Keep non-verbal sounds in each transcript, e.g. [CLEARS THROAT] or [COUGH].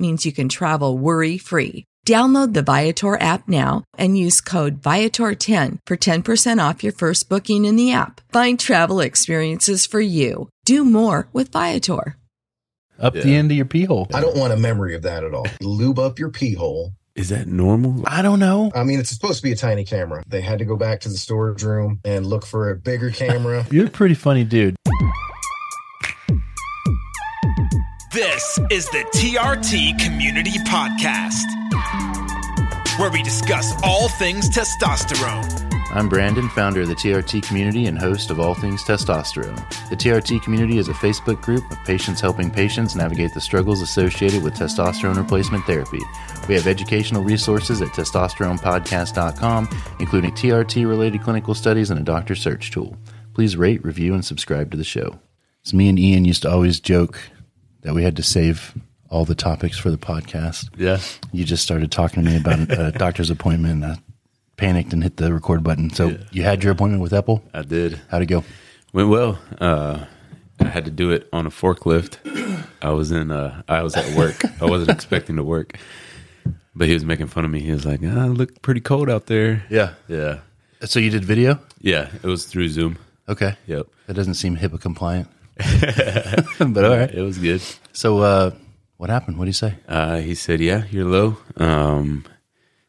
means you can travel worry free. Download the Viator app now and use code Viator10 for 10% off your first booking in the app. Find travel experiences for you. Do more with Viator. Up the end of your pee hole. I don't want a memory of that at all. Lube up your pee hole. Is that normal? I don't know. I mean, it's supposed to be a tiny camera. They had to go back to the storage room and look for a bigger camera. [LAUGHS] You're a pretty funny dude. This is the TRT Community Podcast, where we discuss all things testosterone. I'm Brandon, founder of the TRT community and host of All Things Testosterone. The TRT community is a Facebook group of patients helping patients navigate the struggles associated with testosterone replacement therapy. We have educational resources at testosteronepodcast.com, including TRT related clinical studies and a doctor search tool. Please rate, review, and subscribe to the show. So, me and Ian used to always joke that we had to save all the topics for the podcast. Yeah. You just started talking to me about a [LAUGHS] doctor's appointment. And I panicked and hit the record button. So Yeah. you had your appointment with Apple. I did. How'd it go? Went well. Uh, I had to do it on a forklift. [CLEARS THROAT] I was in. Uh, I was at work. I wasn't expecting to work, but he was making fun of me. He was like, "Ah, it looked pretty cold out there." Yeah. Yeah, So you did video? yeah. It was through Zoom. Okay. Yep. That doesn't seem HIPAA compliant. [LAUGHS] but all right. It was good. So uh, what happened? What did he say? Uh, he said, "Yeah, you're low." Um,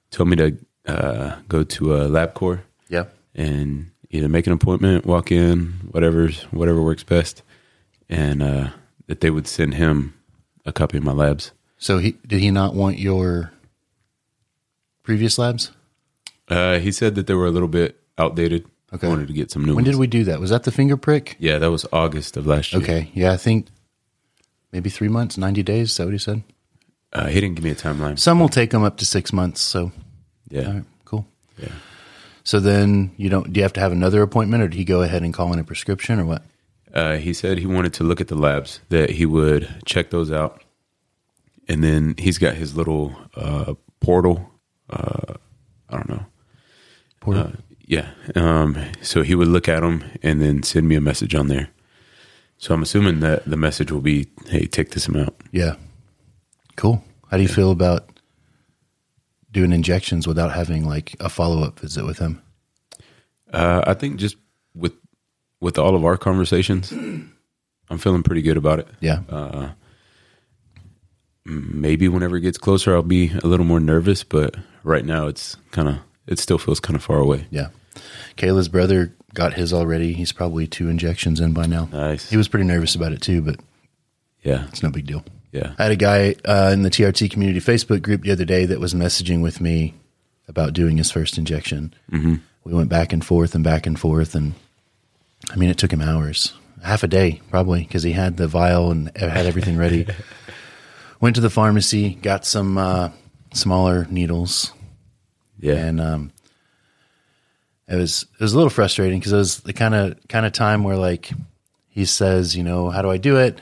told me to uh, go to a LabCorp Yeah. and either make an appointment, walk in, whatever's whatever works best, and uh, that they would send him a copy of my labs. So he did he not want your previous labs? Uh, he said that they were a little bit outdated. Okay. I wanted to get some new When ones. did we do that? Was that the finger prick? Yeah, that was August of last year. Okay. Yeah, I think maybe three months, 90 days. Is that what he said? Uh, he didn't give me a timeline. Some will take them up to six months. So, Yeah. all right, cool. Yeah. So then you don't, do you have to have another appointment or did he go ahead and call in a prescription or what? Uh, he said he wanted to look at the labs, that he would check those out. And then he's got his little uh, portal. Uh, I don't know. Portal? Uh, yeah. Um, so he would look at them and then send me a message on there. So I'm assuming that the message will be, hey, take this amount. Yeah. Cool. How do you feel about doing injections without having like a follow up visit with him? Uh, I think just with with all of our conversations, I'm feeling pretty good about it. Yeah. Maybe whenever it gets closer, I'll be a little more nervous, but right now it's kind of it still feels kind of far away. yeah. Kayla's brother got his already. He's probably two injections in by now. Nice. He was pretty nervous about it too, but Yeah, it's no big deal. yeah. I had a guy uh, in the TRT community Facebook group the other day that was messaging with me about doing his first injection. Mm-hmm. We went back and forth and back and forth, and I mean, it took him hours, half a day probably, because he had the vial and had everything ready. [LAUGHS] Went to the pharmacy, got some uh, smaller needles, Yeah, and um, it was it was a little frustrating because it was the kind of kind of time where like he says, you know, how do I do it?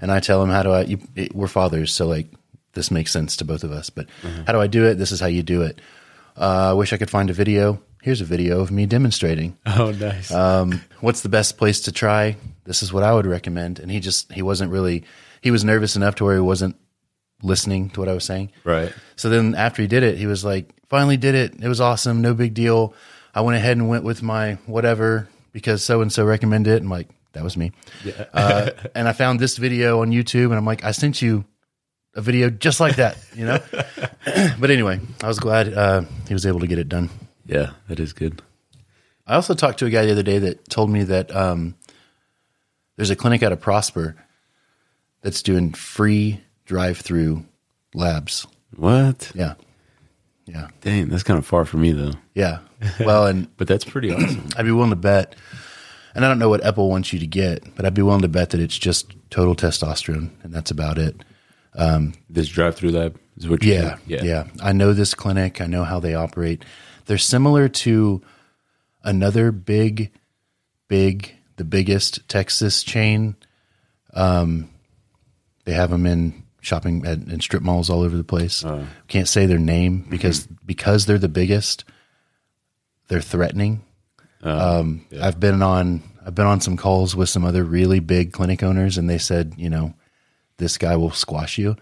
And I tell him, how do I? You, it, we're fathers, so like this makes sense to both of us. But how do I do it? This is how you do it. Uh, I wish I could find a video. Here's a video of me demonstrating. [LAUGHS] Oh, nice. Um, what's the best place to try? This is what I would recommend. And he just he wasn't really he was nervous enough to where he wasn't listening to what I was saying. right. So then after he did it, he was like, finally did it. It was awesome. No big deal. I went ahead and went with my whatever because so and so recommended it. I'm like, that was me. uh, [LAUGHS] and I found this video on YouTube and I'm like, I sent you a video just like that, you know? [LAUGHS] [CLEARS THROAT] but anyway, I was glad uh, he was able to get it done. Yeah, that is good. I also talked to a guy the other day that told me that um, there's a clinic out of Prosper that's doing free drive through labs. What? Yeah. Yeah. Dang, that's kind of far for me though. Yeah. Well, and [LAUGHS] But that's pretty awesome. I'd be willing to bet, and I don't know what Epple wants you to get, but I'd be willing to bet that it's just total testosterone, and that's about it. this drive-through lab is what you Yeah, yeah, I know this clinic. I know how they operate. They're similar to another big, big, the biggest Texas chain. Um, they have them in shopping at, in strip malls all over the place. Can't say their name because because they're the biggest. They're threatening. um, I've been on I've been on some calls with some other really big clinic owners, and they said, you know, this guy will squash you.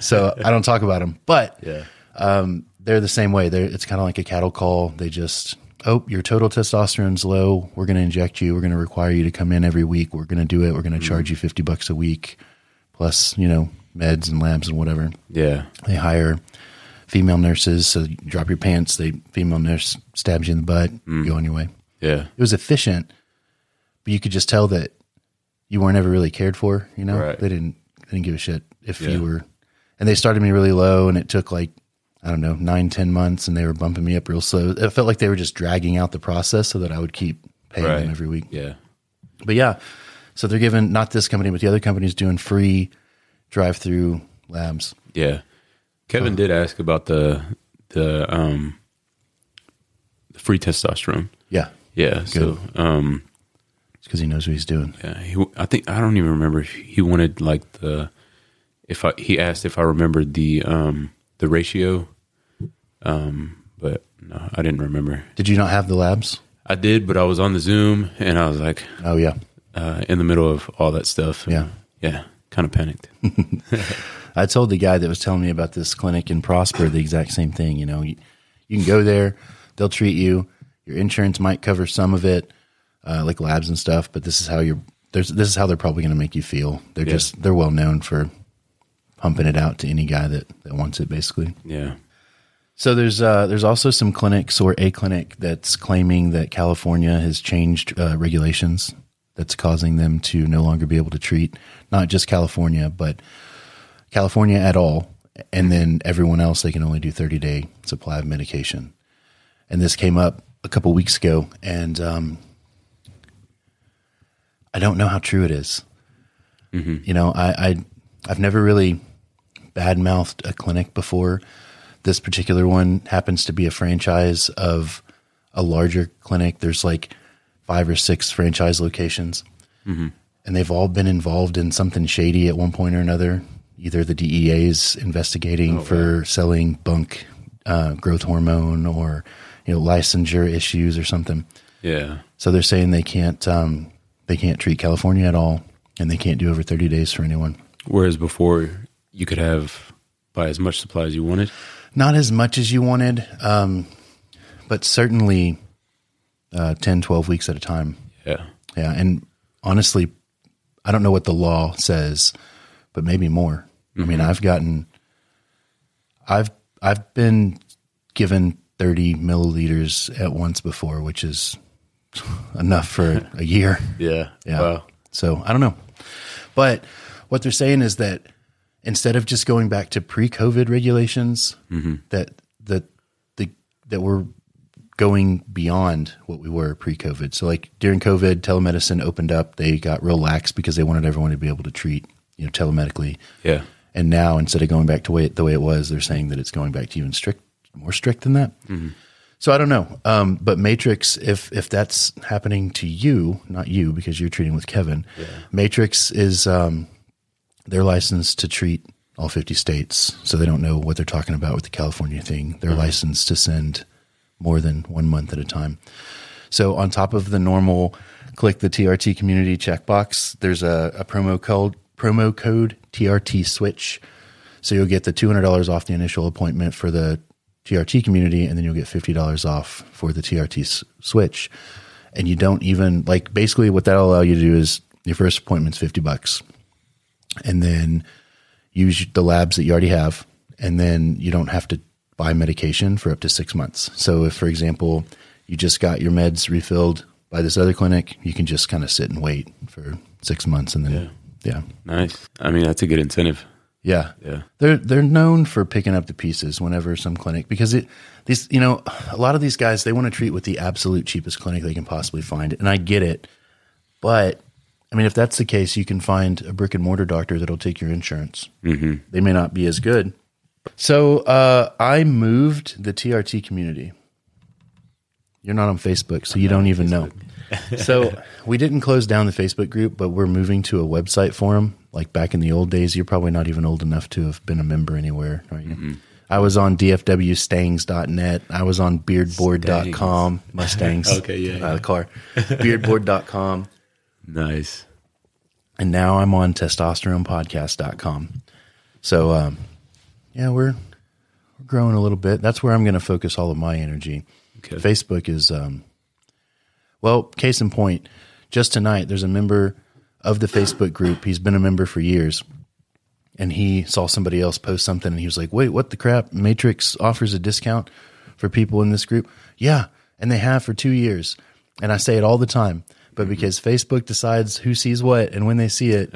So [LAUGHS] I don't talk about them, but Yeah. um, they're the same way. They're, it's kind of like a cattle call. They just, oh, your total testosterone's low. We're going to inject you. We're going to require you to come in every week. We're going to do it. We're going to charge you 50 bucks a week plus, you know, meds and labs and whatever. Yeah. They hire female nurses. So you drop your pants. They female nurse stabs you in the butt. You go on your way. Yeah. It was efficient, but you could just tell that you weren't ever really cared for. You know, Right. they didn't they didn't give a shit if Yeah. you were. And they started me really low, and it took like I don't know nine ten months, and they were bumping me up real slow. It felt like they were just dragging out the process so that I would keep paying Right. them every week. Yeah. But yeah, so they're giving not this company, but the other company's doing free drive through labs. Yeah. Kevin did ask about the the um the free testosterone. Yeah, Yeah. So um because he knows what he's doing. yeah, he, I think I don't even remember if he wanted like the if I he asked if I remembered the um the ratio um but no, I didn't remember. Did you not have the labs? I did, but I was on the Zoom and I was like Oh yeah, uh in the middle of all that stuff. and, Yeah. Yeah. Kind of panicked. [LAUGHS] I told the guy that was telling me about this clinic in Prosper the exact same thing. You know, you, you can go there, they'll treat you. Your insurance might cover some of it, uh, like labs and stuff. But this is how you're. There's this is how they're probably going to make you feel. They're Yeah. just they're well known for pumping it out to any guy that that wants it, basically. Yeah. So there's uh, there's also some clinics or a clinic that's claiming that California has changed uh, regulations that's causing them to no longer be able to treat not just California but California at all, and then everyone else they can only do 30 day supply of medication. And this came up a couple weeks ago, and um, I don't know how true it is. You know, I, I I've never really badmouthed a clinic before. This particular one happens to be a franchise of a larger clinic. There's like five or six franchise locations, and they've all been involved in something shady at one point or another. Either the DEA is investigating for selling bunk uh, growth hormone, or you know licensure issues or something. Yeah. So they're saying they can't um, they can't treat California at all, and they can't do over thirty days for anyone. Whereas before you could have buy as much supply as you wanted. Not as much as you wanted, um, but certainly uh, 10, 12 weeks at a time. Yeah. Yeah, and honestly, I don't know what the law says, but maybe more. I mean, I've gotten, I've I've been given thirty milliliters at once before, which is [LAUGHS] enough for a year. [LAUGHS] Yeah. Yeah. Wow. So I don't know. But what they're saying is that instead of just going back to pre-COVID regulations, that that the that we're going beyond what we were pre-COVID. So like during COVID, telemedicine opened up. They got real lax because they wanted everyone to be able to treat you know telemedically. Yeah. And now instead of going back to way, the way it was, they're saying that it's going back to even strict, more strict than that. So I don't know. Um, but Matrix, if if that's happening to you, not you because you're treating with Kevin, Matrix is um, they're licensed to treat all 50 states, so they don't know what they're talking about with the California thing. They're licensed to send more than one month at a time. So on top of the normal click the TRT community checkbox, there's a, a promo code promo code TRT switch. So you'll get the two hundred dollars off the initial appointment for the TRT community, and then you'll get fifty dollars off for the TRT s- switch. And you don't even like basically what that'll allow you to do is your first appointment's fifty bucks, and then use the labs that you already have, and then you don't have to buy medication for up to six months. So if, for example, you just got your meds refilled by this other clinic, you can just kind of sit and wait for six months, and then yeah, Nice. I mean, that's a good incentive. Yeah, Yeah. They're they're known for picking up the pieces whenever some clinic because it these you know a lot of these guys they want to treat with the absolute cheapest clinic they can possibly find, and I get it, but I mean if that's the case, you can find a brick and mortar doctor that'll take your insurance. Mm-hmm. They may not be as good. So uh, I moved the TRT community. You're not on Facebook, so you don't even know. [LAUGHS] so we didn't close down the Facebook group, but we're moving to a website forum. Like back in the old days, you're probably not even old enough to have been a member anywhere. Are you? I was on dfwstangs.net. I was on beardboard.com. Mustangs. [LAUGHS] Okay, yeah, Not a car. beardboard.com. Nice. And now I'm on testosteronepodcast.com. So, um, yeah, we're, we're growing a little bit. That's where I'm going to focus all of my energy. Okay. Facebook is, um, well, case in point, just tonight, there's a member of the Facebook group. He's been a member for years. And he saw somebody else post something and he was like, wait, what the crap? Matrix offers a discount for people in this group? Yeah. And they have for two years. And I say it all the time. But because Facebook decides who sees what and when they see it,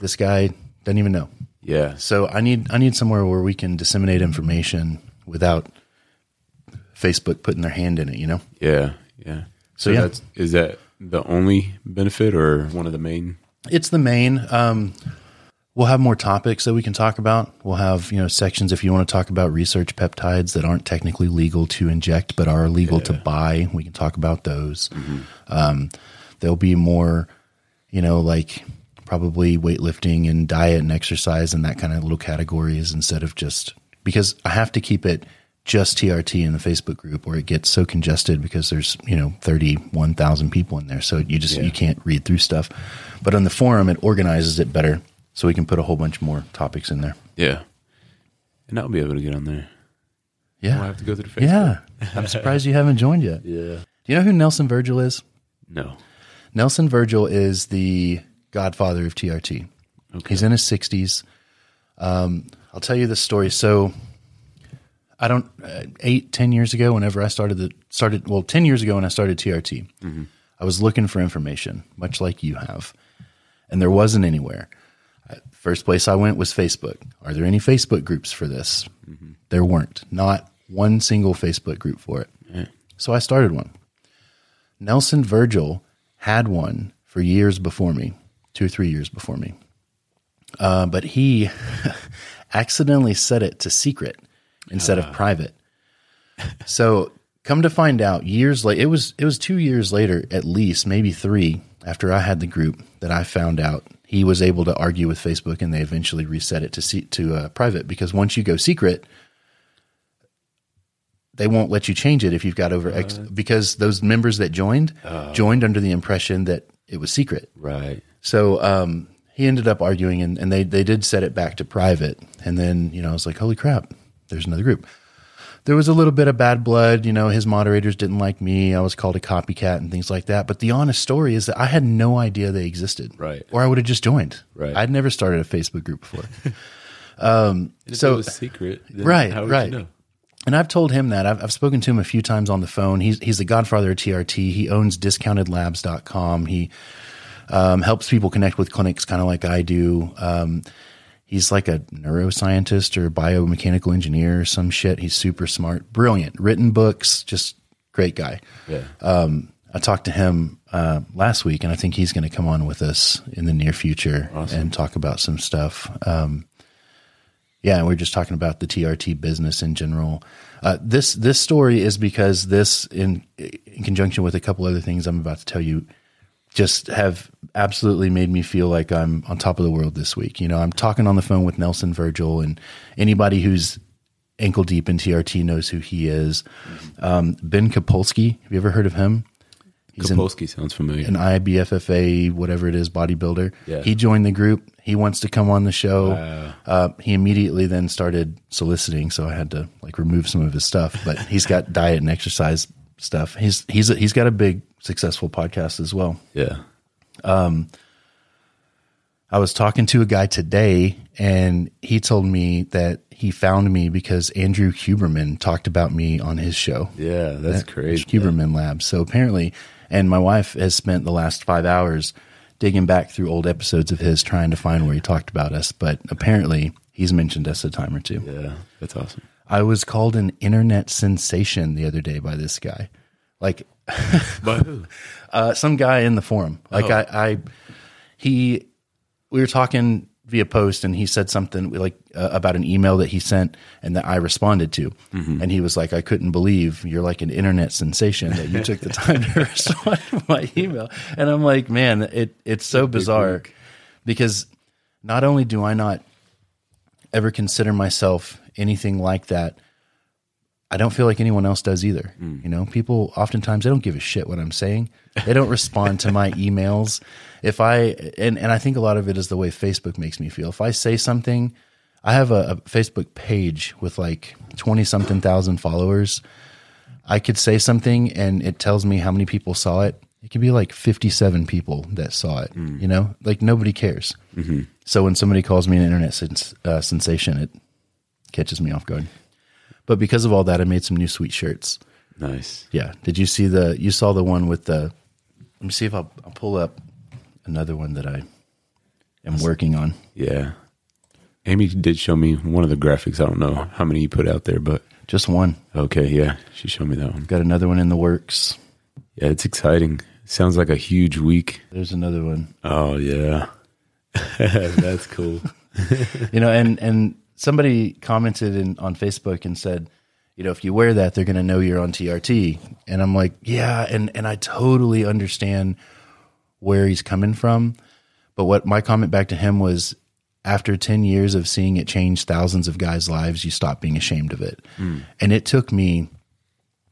this guy doesn't even know. Yeah. So I need I need somewhere where we can disseminate information without Facebook putting their hand in it, you know? Yeah. Yeah. So, So, yeah. that's is that the only benefit or one of the main? It's the main. Um, we'll have more topics that we can talk about. We'll have you know sections if you want to talk about research peptides that aren't technically legal to inject but are legal to buy. We can talk about those. Um, there'll be more, you know, like probably weightlifting and diet and exercise and that kind of little categories instead of just because I have to keep it just TRT in the Facebook group or it gets so congested because there's, you know, 31,000 people in there. So you just, you can't read through stuff. But on the forum, it organizes it better. So we can put a whole bunch more topics in there. Yeah. And I'll be able to get on there. Yeah. I'll have to go through Facebook. Yeah. I'm surprised you haven't joined yet. [LAUGHS] Yeah. Do you know who Nelson Vergel is? No. Nelson Vergel is the godfather of TRT. He's in his 60s. Um, I'll tell you the story. So, I don't uh, eight ten years ago. Whenever I started the started well ten years ago when I started TRT, I was looking for information, much like you have, and there wasn't anywhere. Uh, First place I went was Facebook. Are there any Facebook groups for this? There weren't. Not one single Facebook group for it. So I started one. Nelson Vergel had one for years before me, two or three years before me. Uh, but he [LAUGHS] accidentally set it to secret instead of private. So come to find out, years later, it was it was two years later, at least maybe three after I had the group that I found out he was able to argue with Facebook, and they eventually reset it to see, to uh, private because once you go secret, they won't let you change it if you've got over X because those members that joined joined under the impression that it was secret. Right. So um, he ended up arguing, and, and they they did set it back to private. And then you know I was like, holy crap, there's another group. There was a little bit of bad blood. You know, his moderators didn't like me. I was called a copycat and things like that. But the honest story is that I had no idea they existed. Right. Or I would have just joined. Right. I'd never started a Facebook group before. [LAUGHS] If So- it was secret, Right, right. You know? And I've told him that. I've, I've spoken to him a few times on the phone. He's, he's the godfather of TRT. He owns discountedlabs.com. He um, helps people connect with clinics kind of like I do. Um, he's like a neuroscientist or biomechanical engineer or some shit. He's super smart, brilliant, written books, just great guy. Yeah. Um, I talked to him uh, last week, and I think he's going to come on with us in the near future and talk about some stuff. Um, yeah, we are just talking about the TRT business in general. Uh, this this story is because this, in in conjunction with a couple other things I'm about to tell you, just have absolutely made me feel like I'm on top of the world this week. You know, I'm talking on the phone with Nelson Vergel, and anybody who's ankle deep in TRT knows who he is. Um, ben Kapolsky, have you ever heard of him? He's an, Kapolsky sounds familiar. an IBFFA, whatever it is, bodybuilder. Yeah. He joined the group. He wants to come on the show. Uh, he immediately then started soliciting, so I had to like remove some of his stuff. But he's got diet and exercise stuff. He's he's he's got a big successful podcast as well. yeah. Um, I was talking to a guy today, and he told me that he found me because Andrew Huberman talked about me on his show. Yeah, that's crazy. Huberman Labs. So apparently, and my wife has spent the last five hours digging back through old episodes of his trying to find where he talked about us. But apparently, He's mentioned us a time or two. Yeah, that's awesome. I was called an internet sensation the other day by this guy. Like [LAUGHS] But who? uh, some guy in the forum. Like I, I, he, we were talking via post, and he said something like uh, about an email that he sent and that I responded to, and he was like, "I couldn't believe you're like an internet sensation that you took the [LAUGHS] time to respond to my email." And I'm like, man, it it's so bizarre because not only do I not ever consider myself anything like that. I don't feel like anyone else does either. Hmm. You know, people oftentimes they don't give a shit what I'm saying. They don't respond to my [LAUGHS] emails. If I and and I think a lot of it is the way Facebook makes me feel. If I say something, I have a, a Facebook page with like twenty something thousand followers. I could say something and it tells me how many people saw it. It could be like 57 people that saw it, you know, like nobody cares. So when somebody calls me an internet sens- uh, sensation, it catches me off guard. But because of all that, I made some new sweet shirts. Nice. Yeah. Did you see the, you saw the one with the, let me see if I'll, I'll pull up another one that I am working on. Yeah. Amy did show me one of the graphics. I don't know how many you put out there, but Just one. okay, yeah, she showed me that one. Got another one in the works. Yeah, it's exciting. Sounds like a huge week. There's another one. Oh yeah, [LAUGHS] that's cool. [LAUGHS] you know, and and somebody commented in on Facebook and said, you know, if you wear that, they're going to know you're on TRT. And I'm like, yeah, and and I totally understand where he's coming from. But what my comment back to him was, after 10 years of seeing it change thousands of guys' lives, you stop being ashamed of it. Hmm. And it took me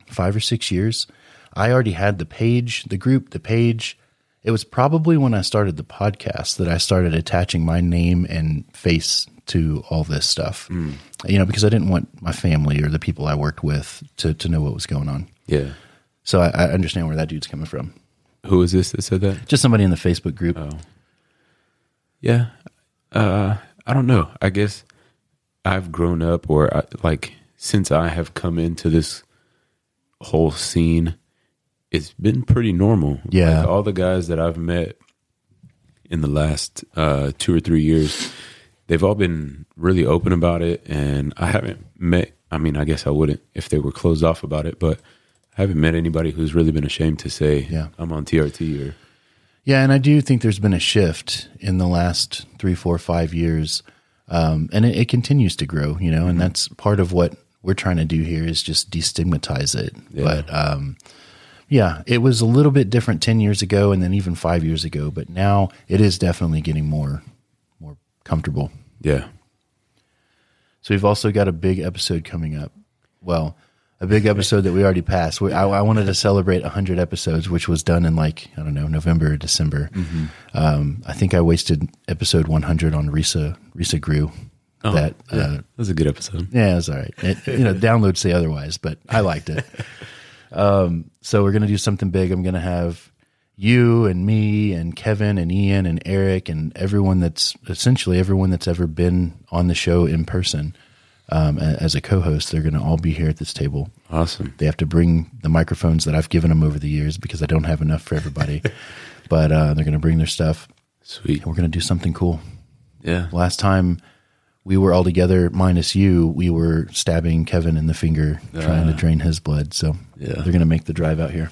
five or six years. I already had the page, the group, the page. It was probably when I started the podcast that I started attaching my name and face to all this stuff. You know, because I didn't want my family or the people I worked with to, to know what was going on. Yeah. So I, I understand where that dude's coming from. Who is this that said that? Just somebody in the Facebook group. Yeah. Uh, I don't know. I guess I've grown up, or I, like since I have come into this whole scene, it's been pretty normal. Yeah. Like, all the guys that I've met in the last uh, two or three years, they've all been really open about it, and I haven't met. I mean, I guess I wouldn't if they were closed off about it, but I haven't met anybody who's really been ashamed to say, Yeah. I'm on TRT or Yeah, and I do think there's been a shift in the last three, four, five years, um, and it, it continues to grow. You know, and that's part of what we're trying to do here is just destigmatize it. Yeah. But um, yeah, it was a little bit different ten years ago, and then even five years ago. But now it is definitely getting more, more comfortable. yeah. So we've also got a big episode coming up. Well, a big episode that we already passed. We, I, I wanted to celebrate 100 episodes, which was done in like, I don't know, November or December. Um, I think I wasted episode 100 on Risa, Risa Grew. that, yeah. uh, that was a good episode. yeah, it's all right. It, you know, downloads say otherwise, but I liked it. [LAUGHS] Um, so we're going to do something big. I'm going to have you and me and Kevin and Ian and Eric and everyone that's essentially everyone that's ever been on the show in person um, as a co-host. They're going to all be here at this table. Awesome. They have to bring the microphones that I've given them over the years because I don't have enough for everybody. [LAUGHS] but uh, they're going to bring their stuff. Sweet. And we're going to do something cool. Yeah. Last time we were all together, minus you, we were stabbing Kevin in the finger, trying to drain his blood. So Yeah. they're going to make the drive out here.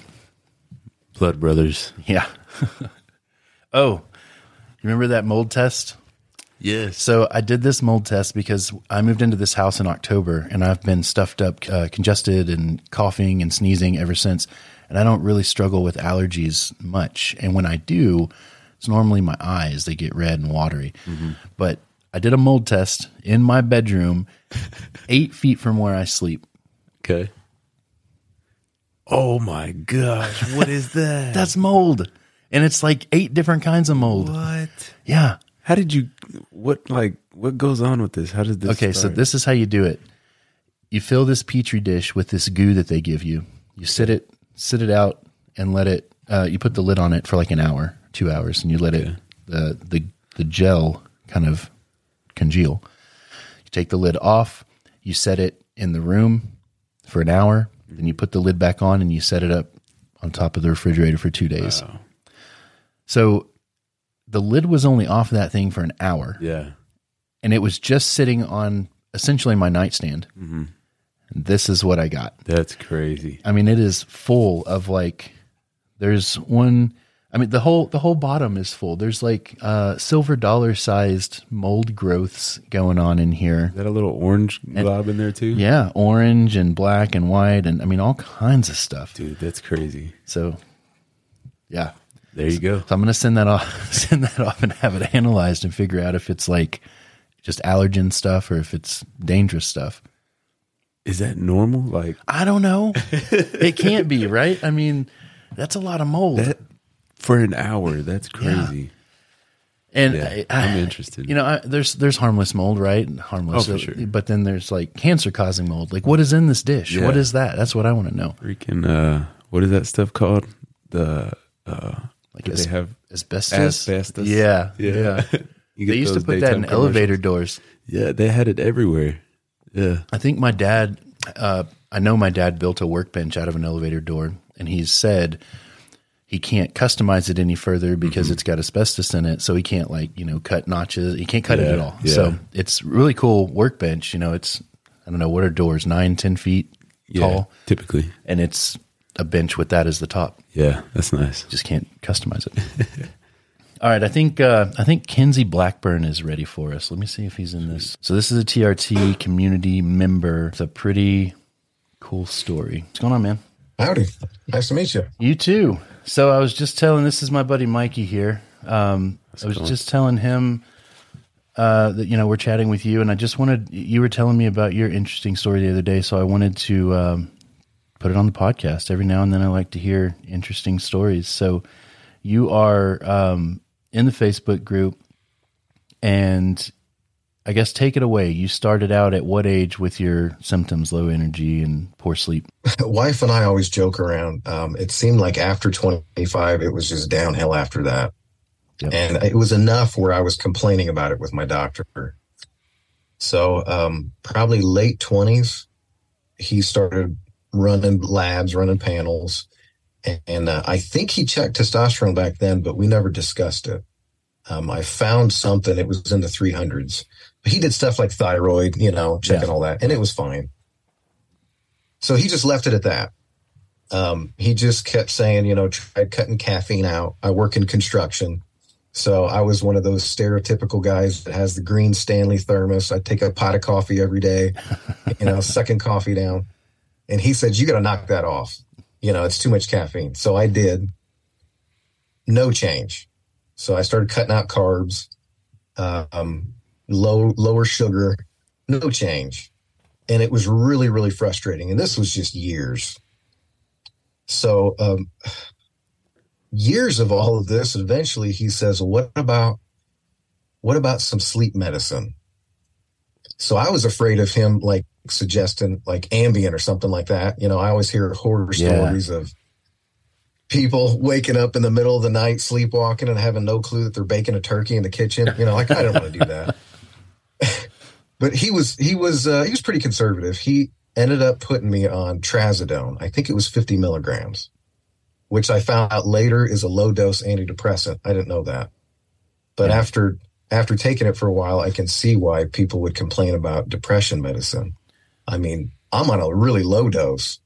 Blood Brothers. Yeah. [LAUGHS] oh, you remember that mold test? Yes. So I did this mold test because I moved into this house in October and I've been stuffed up, uh, congested and coughing and sneezing ever since. And I don't really struggle with allergies much. And when I do, it's normally my eyes, they get red and watery. But I did a mold test in my bedroom, eight feet from where I sleep. Okay. Oh my gosh. What is [LAUGHS] that? That's mold. And it's like eight different kinds of mold. what? Yeah. How did you what like what goes on with this? How did this Okay, so this is how you do it. You fill this petri dish with this goo that they give you. You sit it, sit it out, and let it. Uh, you put the lid on it for like an hour, two hours, and you let it the the the gel kind of congeal. You take the lid off. You set it in the room for an hour. Then you put the lid back on, and you set it up on top of the refrigerator for two days. So the lid was only off that thing for an hour Yeah. and it was just sitting on essentially my nightstand. Mm-hmm. And this is what I got. That's crazy. I mean, it is full of like. There's one. I mean, the whole the whole bottom is full. There's like uh, silver dollar sized mold growths going on in here. Is that a little orange glob in there too? Yeah, orange and black and white, and I mean all kinds of stuff. Dude, that's crazy. So, yeah. There you go. So I'm gonna send that off, [LAUGHS] send that off, and have it analyzed and figure out if it's like just allergen stuff or if it's dangerous stuff. Is that normal? Like I don't know. it can't be right. I mean, that's a lot of mold. that for an hour? That's crazy. and Yeah, I, I'm interested. You know, I, there's there's harmless mold, right? Harmless, Oh, for sure. But then there's like cancer causing mold. Like, what is in this dish? Yeah. What is that? That's what I want to know. Freaking uh, what is that stuff called? The uh, Like do as- they have asbestos. asbestos? Yeah, yeah. [LAUGHS] You They used to those put that daytime in elevator doors. Yeah, they had it everywhere. Yeah, I think my dad, uh, I know my dad built a workbench out of an elevator door, and he's said he can't customize it any further because Mm-hmm. it's got asbestos in it. So he can't like you know cut notches. He can't cut it at all. yeah. So it's really cool workbench. You know, it's I don't know what are doors nine ten feet yeah. tall, Typically, and it's a bench with that as the top. yeah, that's nice. Just can't customize it. [LAUGHS] All right, I think uh, I think Kenzie Blackburn is ready for us. Let me see if he's in this. So this is a TRT community member. It's a pretty cool story. What's going on, man? Howdy. Nice to meet you. You too. So I was just telling this is my buddy Mikey here. Um, I was just telling him uh, that you know we're chatting with you, and I just wanted you were telling me about your interesting story the other day, so I wanted to um, put it on the podcast. Every now and then, I like to hear interesting stories. So you are um, in the Facebook group, and I guess take it away. You started out at what age with your symptoms, low energy and poor sleep? [LAUGHS] Wife and I always joke around. Um, it seemed like after 25, it was just downhill after that. Yep. And it was enough where I was complaining about it with my doctor. So, um, probably late 20s, he started running labs, running panels. And, and uh, I think he checked testosterone back then, but we never discussed it. Um, I found something, it was in the 300s. He did stuff like thyroid, you know, checking Yeah. all that, and it was fine. So he just left it at that. Um, he just kept saying, you know, tried cutting caffeine out. I work in construction. So I was one of those stereotypical guys that has the green Stanley thermos. I take a pot of coffee every day, [LAUGHS] you know, sucking coffee down. And he said, you got to knock that off. You know, it's too much caffeine. So I did. No change. So I started cutting out carbs, um, low, lower sugar, no change. And it was really really frustrating. And this was just years. So um years of all of this eventually he says what about what about some sleep medicine? So i was afraid of him like suggesting like ambien or something like that. You know i always hear horror Yeah. stories of people waking up in the middle of the night sleepwalking and having no clue that they're baking a turkey in the kitchen. You know like i don't want to do that [LAUGHS] [LAUGHS] but he was he was uh, he was pretty conservative. He ended up putting me on trazodone. I think it was 50 milligrams, which I found out later is a low dose antidepressant. I didn't know that, but after after taking it for a while, I can see why people would complain about depression medicine. I mean, I'm on a really low dose,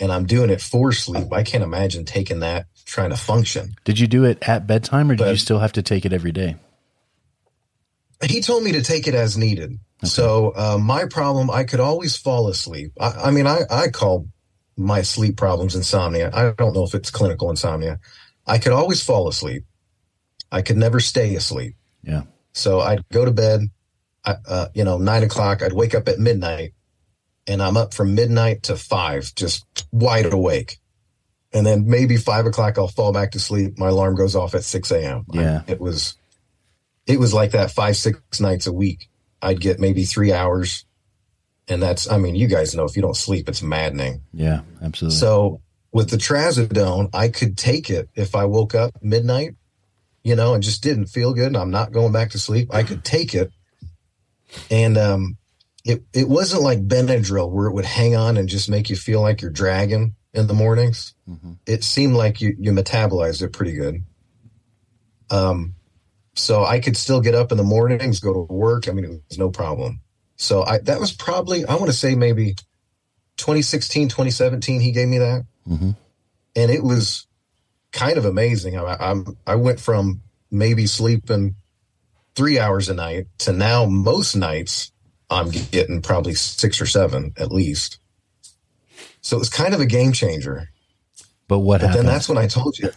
and I'm doing it for sleep. I can't imagine taking that trying to function. Did you do it at bedtime, or did But- you still have to take it every day? He told me to take it as needed. So uh, my problem, I could always fall asleep. I, I mean, I, I call my sleep problems insomnia. I don't know if it's clinical insomnia. I could always fall asleep. I could never stay asleep. Yeah. So I'd go to bed, I- uh, you know, nine o'clock. I'd wake up at midnight, and I'm up from midnight to five, just wide awake. And then maybe five o'clock, I'll fall back to sleep. My alarm goes off at six a.m. I- Yeah. it was, it was like that five six nights a week. I'd get maybe three hours, and that's. I mean, you guys know if you don't sleep, it's maddening. Yeah, absolutely. So with the trazodone, I could take it if I woke up midnight, you know, and just didn't feel good and I'm not going back to sleep. I could take it. And um it it wasn't like Benadryl where it would hang on and just make you feel like you're dragging in the mornings. It seemed like you you metabolized it pretty good. Um So I could still get up in the mornings, go to work. I mean, it was no problem. So I, that was probably, I want to say maybe 2016, 2017, he gave me that. Mm-hmm. And it was kind of amazing. I, I'm, I went from maybe sleeping three hours a night to now most nights I'm getting probably six or seven at least. So it was kind of a game changer. But what But happened? then that's when I told you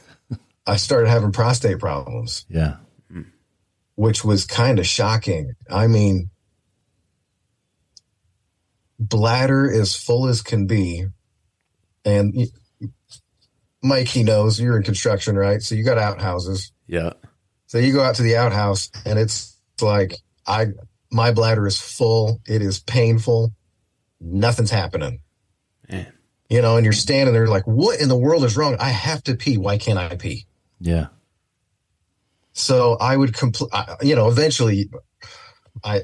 I started having prostate problems, yeah. Which was kind of shocking. I mean, bladder as full as can be. And y- Mike, he knows you're in construction, right? So you got outhouses. Yeah. So you go out to the outhouse and it's like I my bladder is full. It is painful. Nothing's happening. Man. You know, and you're standing there like, what in the world is wrong? I have to pee. Why can't I pee? Yeah. So I would complete, you know, eventually I,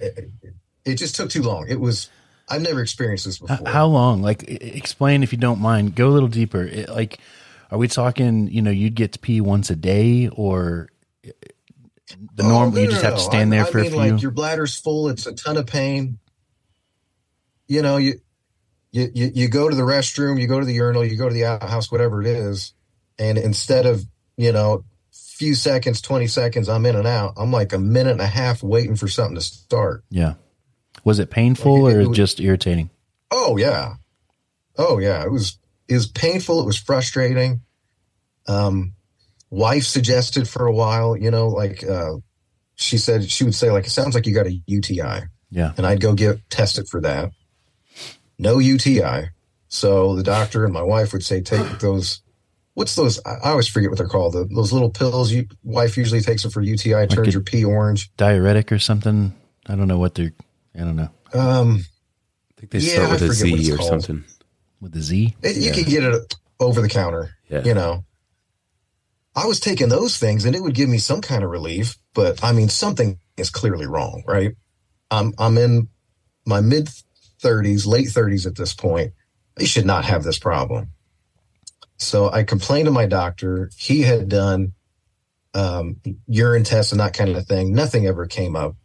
it just took too long. It was, I've never experienced this before. How long? Like, explain if you don't mind. Go a little deeper. It- like, are we talking? You know, you'd get to pee once a day, or the Oh, norm? no, you just no, have to stand I- there I for mean, a few. Like your bladder's full. It's a ton of pain. You know, you, you, you, you go to the restroom, you go to the urinal, you go to the outhouse, whatever it is. And instead of, you know, few seconds, 20 seconds, I'm in and out. I'm like a minute and a half waiting for something to start. yeah. Was it painful Like, or it was- just irritating? Oh yeah. Oh yeah. It was it was painful. It was frustrating. Um wife suggested for a while, you know, like uh she said she would say like it sounds like you got a UTI. Yeah. And I'd go get tested for that. No UTI. So the doctor and my wife would say take those what's those I I always forget what they're called. The, those little pills you wife usually takes them for UTI, turns a- your pee orange. Diuretic or something? I don't know what they're. I don't know Um I think they Yeah, start with a forget what Z or called. something. with the Z. It, you can get it over the counter, Yeah. you know. I was taking those things and it would give me some kind of relief, but I mean, something is clearly wrong, right? I'm, I'm in my mid 30s, late 30s at this point. I should not have this problem. So I complained to my doctor. He had done um, urine tests and that kind of thing. Nothing ever came up.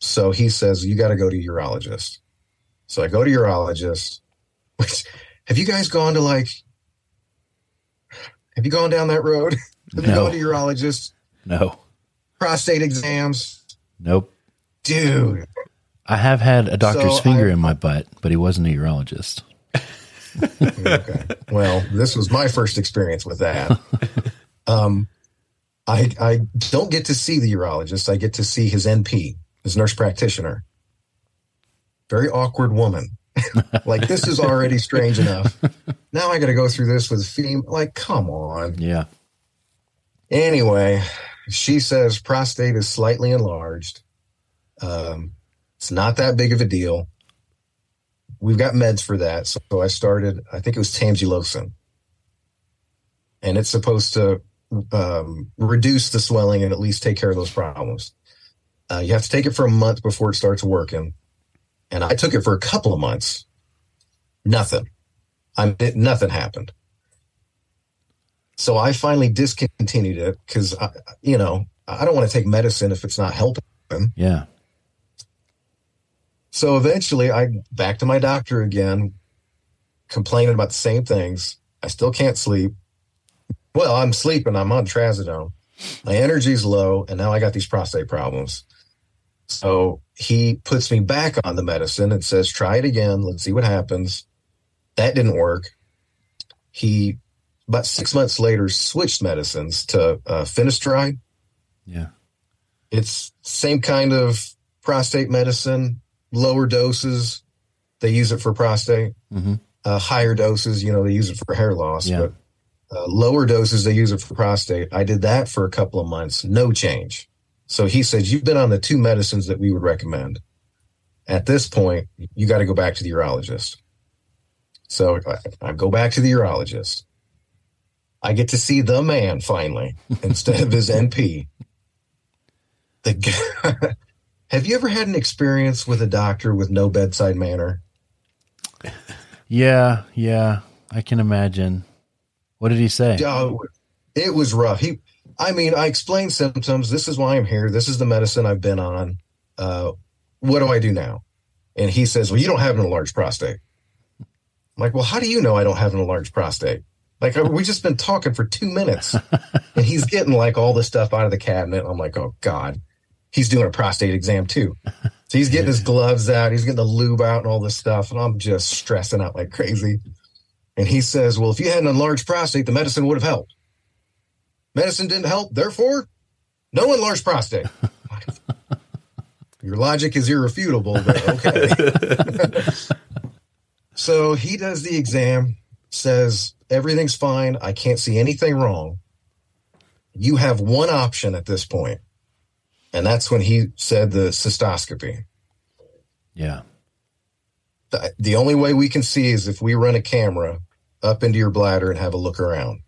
So he says, You got to go to urologist. So I go to urologist. [LAUGHS] Which, have you guys gone to like, have you gone down that road? [LAUGHS] have you No. gone to urologist? No. Prostate exams? Nope. Dude. I have had a doctor's So finger I- in my butt, but he wasn't a urologist. Okay. well, this was my first experience with that. [LAUGHS] Um, I I don't get to see the urologist. I get to see his NP, his nurse practitioner. Very awkward woman. [LAUGHS] like this is already strange enough. Now I got to go through this with fem. Like, come on. Yeah. Anyway, she says prostate is slightly enlarged. Um, it's not that big of a deal. We've got meds for that. So I started, I think it was tamsulosin. And it's supposed to um, reduce the swelling and at least take care of those problems. Uh, you have to take it for a month before it starts working. And I took it for a couple of months. Nothing. I it, nothing happened. So I finally discontinued it because, you know, I don't want to take medicine if it's not helping. Yeah. So eventually I back to my doctor again, complaining about the same things. I still can't sleep. Well, I'm sleeping. I'm on trazodone. My energy's low, and now I got these prostate problems. So he puts me back on the medicine and says, try it again. Let's see what happens. That didn't work. He, about six months later, switched medicines to uh, finasteride. Yeah. It's same kind of prostate medicine, lower doses. They use it for prostate. hmm Uh, higher doses, you know, they use it for hair loss. Yeah. But uh, lower doses, they use it for prostate. I did that for a couple of months, no change. So he says, You've been on the two medicines that we would recommend. At this point, you got to go back to the urologist. So I, I go back to the urologist. I get to see the man finally instead of his NP. The guy, have you ever had an experience with a doctor with no bedside manner? Yeah. Yeah. I can imagine. What did he say? Oh, it was rough. He, I mean, I explained symptoms. This is why I'm here. This is the medicine I've been on. Uh, what do I do now? And he says, Well, you don't have an enlarged prostate. I'm like, Well, how do you know I don't have an enlarged prostate? Like, we just been talking for two minutes [LAUGHS] and he's getting like all this stuff out of the cabinet. I'm like, Oh God, he's doing a prostate exam too. So he's getting his gloves out, he's getting the lube out and all this stuff. And I'm just stressing out like crazy. And he says, Well, if you had an enlarged prostate, the medicine would have helped. Medicine didn't help, therefore, no enlarged prostate. Your logic is irrefutable, but okay. [LAUGHS] so he does the exam, says everything's fine. I can't see anything wrong. You have one option at this point, and that's when he said the cystoscopy. Yeah. The, the only way we can see is if we run a camera up into your bladder and have a look around.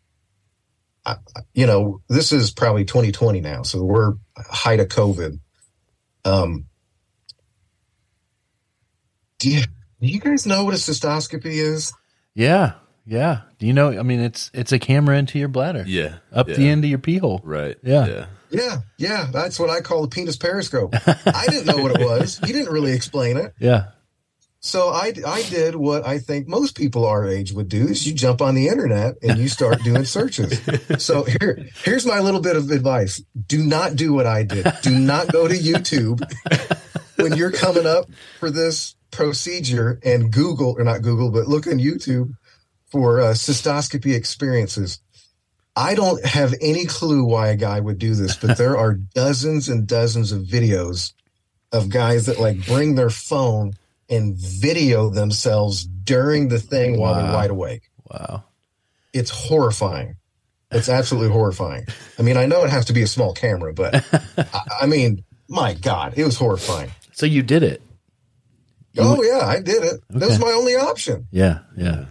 I, you know, this is probably 2020 now, so we're height of COVID. Um, do you, do you guys know what a cystoscopy is? Yeah. Yeah. Do you know? I mean, it's it's a camera into your bladder. Yeah. Up yeah. the end of your pee hole. Right. Yeah. Yeah. Yeah, yeah, that's what I call a penis periscope. I didn't know what it was. He didn't really explain it. Yeah. So I, I did what I think most people our age would do is you jump on the internet and you start doing searches. So here, here's my little bit of advice. Do not do what I did. Do not go to YouTube when you're coming up for this procedure and Google or not Google, but look on YouTube for uh, cystoscopy experiences. I don't have any clue why a guy would do this, but there are [LAUGHS] dozens and dozens of videos of guys that like bring their phone and video themselves during the thing while they're wide awake. Wow. It's horrifying. It's absolutely horrifying. I mean, I know it has to be a small camera, but [LAUGHS] I, I mean, my God, it was horrifying. So you did it. Oh yeah, I did it. That was my only option. Yeah. Yeah.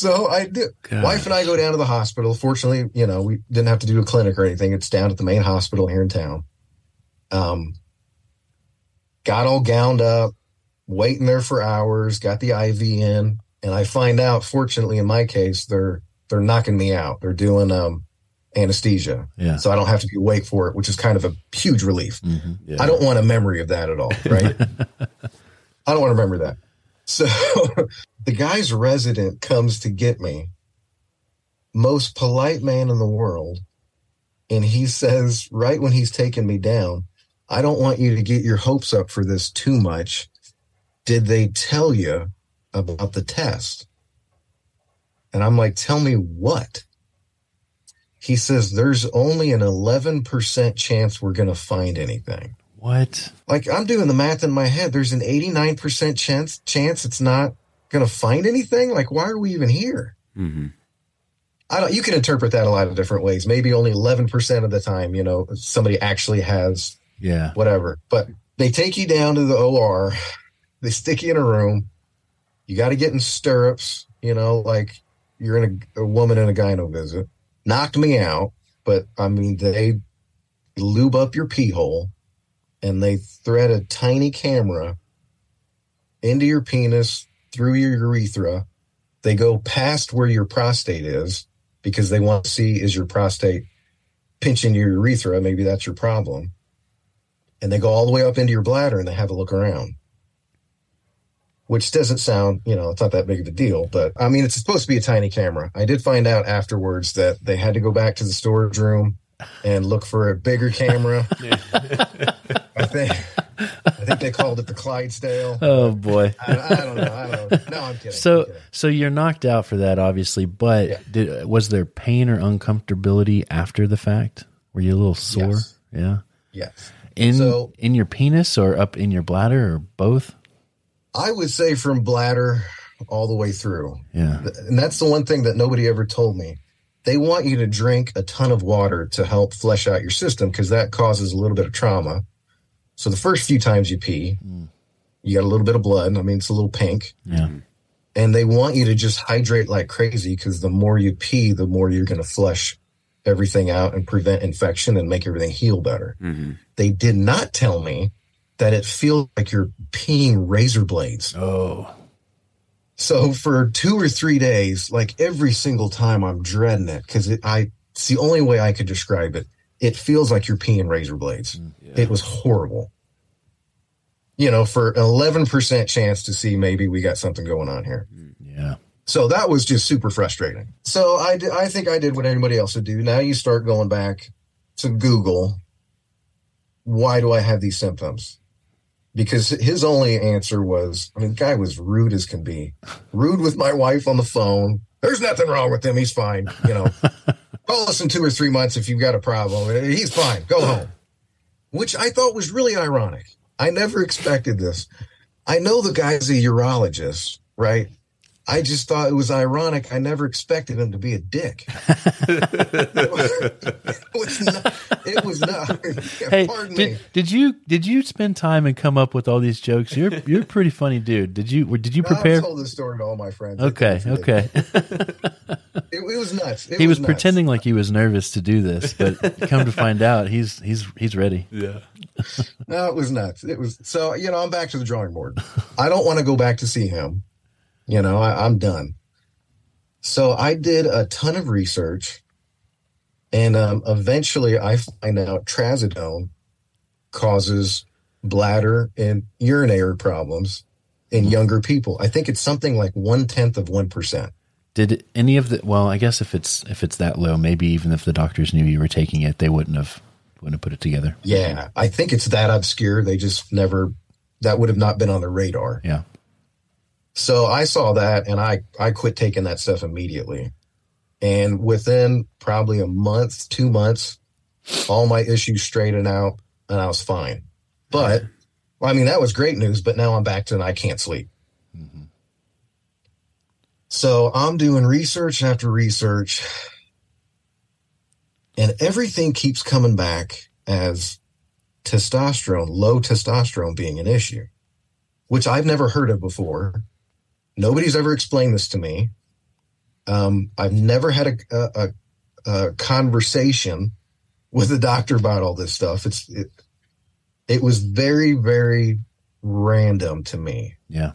So I did. Gosh. Wife and I go down to the hospital. Fortunately, you know, we didn't have to do a clinic or anything. It's down at the main hospital here in town. Um, got all gowned up, waiting there for hours. Got the IV in, and I find out. Fortunately, in my case, they're they're knocking me out. They're doing um anesthesia, Yeah. so I don't have to be awake for it, which is kind of a huge relief. Mhm. Yeah. I don't want a memory of that at all, right? [LAUGHS] I don't want to remember that. So [LAUGHS] the guy's resident comes to get me, most polite man in the world. And he says, right when he's taking me down, I don't want you to get your hopes up for this too much. Did they tell you about the test? And I'm like, tell me what? He says, there's only an 11% chance we're going to find anything What? like I'm doing the math in my head. There's an 89% chance chance it's not going to find anything. Like, why are we even here? hmm I don't. You can interpret that a lot of different ways. Maybe only 11% of the time, you know, somebody actually has Yeah. whatever. But they take you down to the OR. They stick you in a room. You got to get in stirrups. You know, like you're in a, a woman in a gyno visit. Knocked me out, but I mean they lube up your pee hole, and they thread a tiny camera into your penis through your urethra. They go past where your prostate is because they want to see is your prostate pinching your urethra. Maybe that's your problem and they go all the way up into your bladder and they have a look around. Which doesn't sound, you know, it's not that big of a deal, but I mean, it's supposed to be a tiny camera. I did find out afterwards that they had to go back to the storage room and look for a bigger camera. [LAUGHS] [LAUGHS] I think, I think they called it the Clydesdale. [LAUGHS] Oh boy. I, I don't know. I don't know. No, I'm kidding. I'm So kidding. so you're knocked out for that, obviously. But Yeah. did, was there pain or uncomfortability after the fact? Were you a little sore? Yes. Yeah. yes. In So- in your penis or up in your bladder or both? I would say from bladder all the way through. Yeah. And that's the one thing that nobody ever told me. They want you to drink a ton of water to help flesh out your system because that causes a little bit of trauma. So the first few times you pee, you got a little bit of blood. I mean, it's a little pink. Yeah. And they want you to just hydrate like crazy because the more you pee, the more you're going to flush everything out and prevent infection and make everything heal better. hmm They did not tell me that it feels like you're peeing razor blades. Oh. So for two or three days, like every single time I'm dreading it because I It's the only way I could describe it. It feels like you're peeing razor blades. Mm, it was horrible. You know, for 11% chance to see maybe we got something going on here. Yeah. So that was just super frustrating. So I, I think I did what anybody else would do. Now you start going back to Google. Why do I have these symptoms? Because his only answer was, I mean, the guy was rude as can be, rude with my wife on the phone. There's nothing wrong with him. He's fine. You know, [LAUGHS] call us in two or three months if you've got a problem. He's fine. Go home. Which I thought was really ironic. I never expected this. I know the guy's a urologist, right? I just thought it was ironic. I never expected him to be a dick. [LAUGHS] it was not. It was not Hey, pardon me. did, did you did you spend time and come up with all these jokes? You're you're a pretty funny dude. Did you did you prepare? I've told this story to all my friends. Okay, okay. [LAUGHS] It, it was nuts. It he was nuts. pretending like he was nervous to do this, but come to find out, he's he's he's ready. Yeah. [LAUGHS] No, it was nuts. It was so you know I'm back to the drawing board. I don't want to go back to see him. You know I, I'm done. So I did a ton of research, and um, eventually I find out trazodone causes bladder and urinary problems in younger people. I think it's something like one tenth of one percent. Did any of the well, I guess if it's if it's that low, maybe even if the doctors knew you were taking it, they wouldn't have wouldn't have put it together. Yeah, I think it's that obscure. They just never that would have not been on the radar. Yeah. So I saw that and I I quit taking that stuff immediately. And within probably a month, 2 months, all my issues straightened out and I was fine. But well, I mean that was great news, but now I'm back to and I can't sleep. Mm-hmm. So I'm doing research after research and everything keeps coming back as testosterone, low testosterone being an issue, which I've never heard of before. Nobody's ever explained this to me. Um, I've never had a, a, a, conversation with a doctor about all this stuff. It's it, it was very very random to me, Yeah.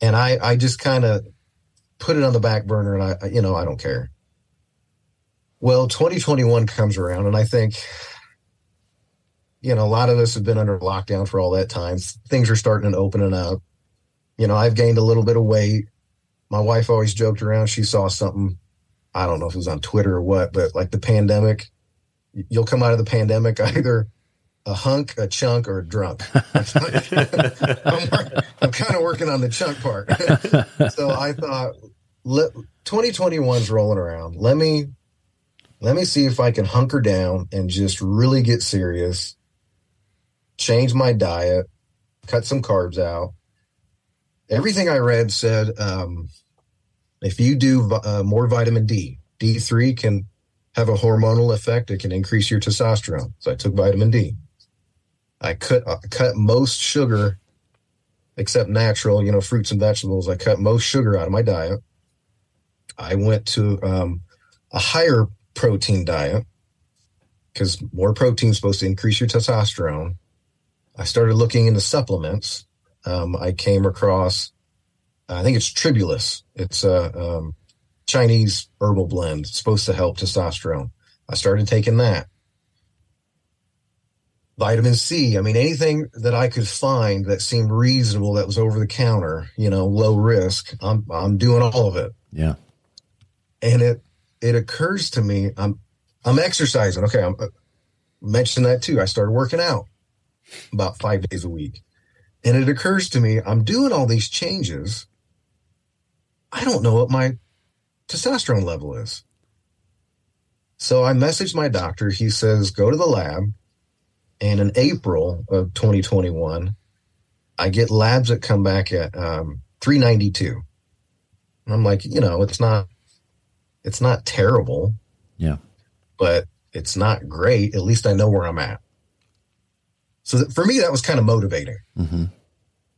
and I I just kind of put it on the back burner, and I you know I don't care. Well, 2021 comes around, and I think you know, a lot of us have been under lockdown for all that time. Things are starting to opening up. You know, I've gained a little bit of weight. My wife always joked around. She saw something. I don't know if it was on Twitter or what, but like the pandemic, you'll come out of the pandemic [LAUGHS] either a hunk, a chunk, or a drunk. [LAUGHS] I'm, I'm kind of working on the chunk part. [LAUGHS] so I thought, let, 2021's rolling around. Let me let me see if I can hunker down and just really get serious, change my diet, cut some carbs out. Everything I read said um, if you do uh, more vitamin D, D3 can have a hormonal effect. It can increase your testosterone. So I took vitamin D. I cut uh, cut most sugar, except natural, you know, fruits and vegetables. I cut most sugar out of my diet. I went to um, a higher protein diet because more protein is supposed to increase your testosterone. I started looking into supplements. Um, I came across, I think it's Tribulus. It's a um, Chinese herbal blend it's supposed to help testosterone. I started taking that. Vitamin C. I mean, anything that I could find that seemed reasonable, that was over the counter, you know, low risk. I'm I'm doing all of it Yeah. and it it occurs to me i'm i'm exercising okay i'm uh, mentioned that too i started working out about five days a week and it occurs to me i'm doing all these changes i don't know what my testosterone level is so i messaged my doctor he says go to the lab and in april of 2021 i get labs that come back at um, 392 and i'm like you know it's not it's not terrible, Yeah. but it's not great. At least I know where I'm at. So that, for me, that was kind of motivating. hmm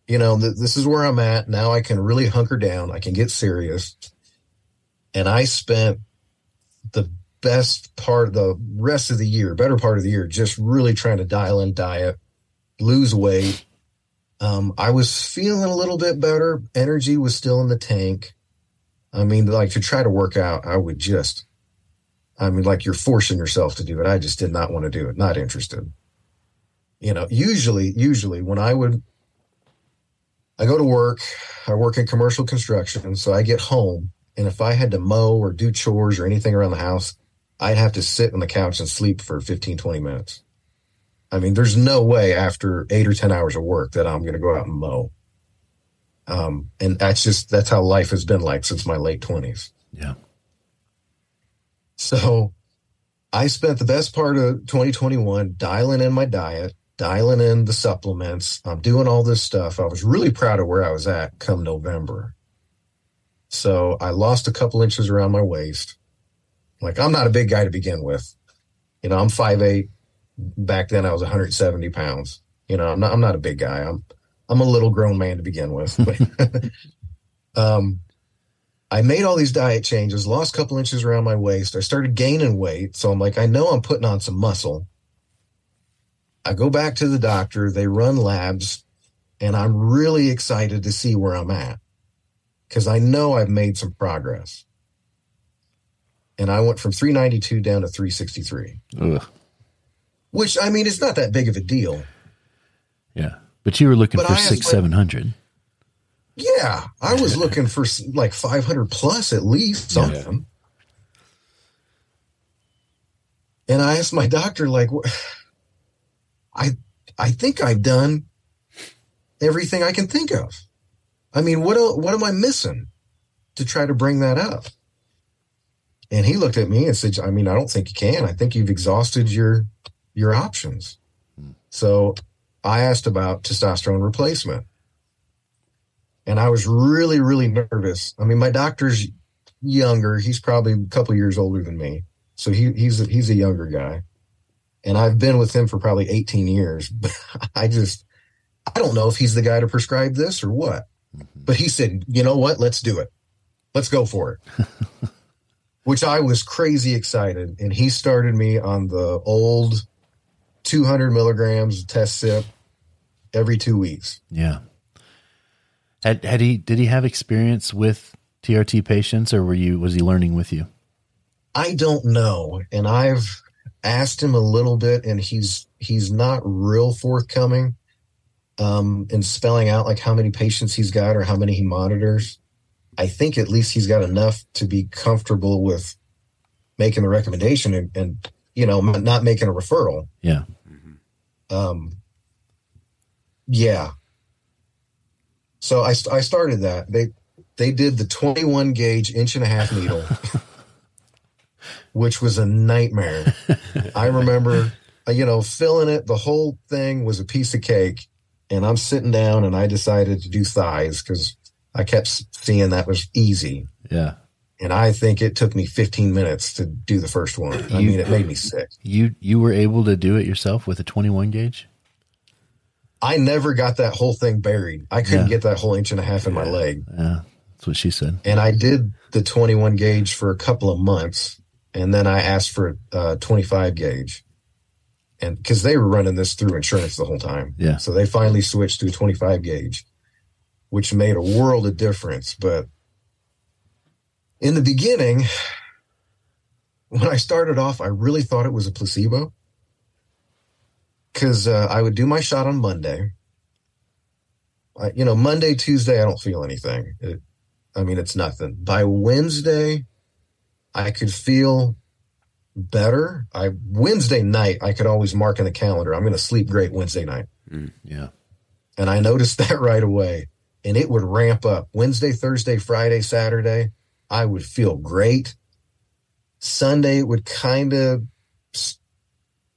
You know, th- this is where I'm at. Now I can really hunker down. I can get serious. And I spent the best part, of the rest of the year, better part of the year, just really trying to dial in diet, lose weight. Um, I was feeling a little bit better. Energy was still in the tank. I mean, like to try to work out, I would just I mean, like you're forcing yourself to do it. I just did not want to do it. Not interested. You know, usually, usually when I would, I go to work, I work in commercial construction. So I get home and if I had to mow or do chores or anything around the house, I'd have to sit on the couch and sleep for 15, 20 minutes. I mean, there's no way after eight or 10 hours of work that I'm going to go out and mow. Um, and that's just, that's how life has been like since my late 20s. Yeah. So I spent the best part of 2021 dialing in my diet, dialing in the supplements. I'm doing all this stuff. I was really proud of where I was at come November. So I lost a couple inches around my waist. Like I'm not a big guy to begin with. You know, I'm 5'8. Back then I was 170 pounds. You know, I'm not I'm not a big guy. I'm I'm a little grown man to begin with. [LAUGHS] [LAUGHS] Um I made all these diet changes, lost a couple inches around my waist. I started gaining weight. So I'm like, I know I'm putting on some muscle. I go back to the doctor, they run labs, and I'm really excited to see where I'm at because I know I've made some progress. And I went from 392 down to 363, Ugh. which I mean, it's not that big of a deal. Yeah. But you were looking But for I six, seven hundred. Yeah, I was looking for like 500 plus at least something. And I asked my doctor, like, I, I think I've done everything I can think of. I mean, what, what am I missing to try to bring that up? And he looked at me and said, I mean, I don't think you can. I think you've exhausted your, your options. So I asked about testosterone replacement and I was really, really nervous. I mean, my doctor's younger; he's probably a couple years older than me, so he, he's a, he's a younger guy, and I've been with him for probably eighteen years. [LAUGHS] But I just, I don't know if he's the guy to prescribe this or what. Mm-hmm. But he said, "You know what? Let's do it. Let's go for it." [LAUGHS] Which I was crazy excited, and he started me on the old 200 milligrams test cyp every two weeks. Yeah. Had had he did he have experience with TRT patients or were you was he learning with you? I don't know, and I've asked him a little bit, and he's he's not real forthcoming um, in spelling out like how many patients he's got or how many he monitors. I think at least he's got enough to be comfortable with making the recommendation and, and you know not making a referral. Yeah. Um, yeah. So I, I started that. They they did the 21 gauge inch and a half needle, [LAUGHS] which was a nightmare. [LAUGHS] I remember, uh, you know, filling it. The whole thing was a piece of cake, and I'm sitting down, and I decided to do thighs because I kept seeing that was easy. Yeah. And I think it took me 15 minutes to do the first one. I You- mean, it made me sick. You you were able to do it yourself with a 21 gauge? I never got that whole thing buried. I couldn't Yeah. get that whole inch and a half in my leg. Yeah. That's what she said. And I did the 21 gauge for a couple of months. And then I asked for a uh, 25 gauge. And because they were running this through insurance the whole time. Yeah. So they finally switched to a 25 gauge, which made a world of difference. But in the beginning, when I started off, I really thought it was a placebo. Because uh, I would do my shot on Monday. I, you know, Monday, Tuesday, I don't feel anything. It, I mean, it's nothing. By Wednesday, I could feel better. I Wednesday night, I could always mark in the calendar. I'm going to sleep great Wednesday night, mm, Yeah. and I noticed [LAUGHS] that right away. And it would ramp up Wednesday, Thursday, Friday, Saturday. I would feel great. Sunday it would kind of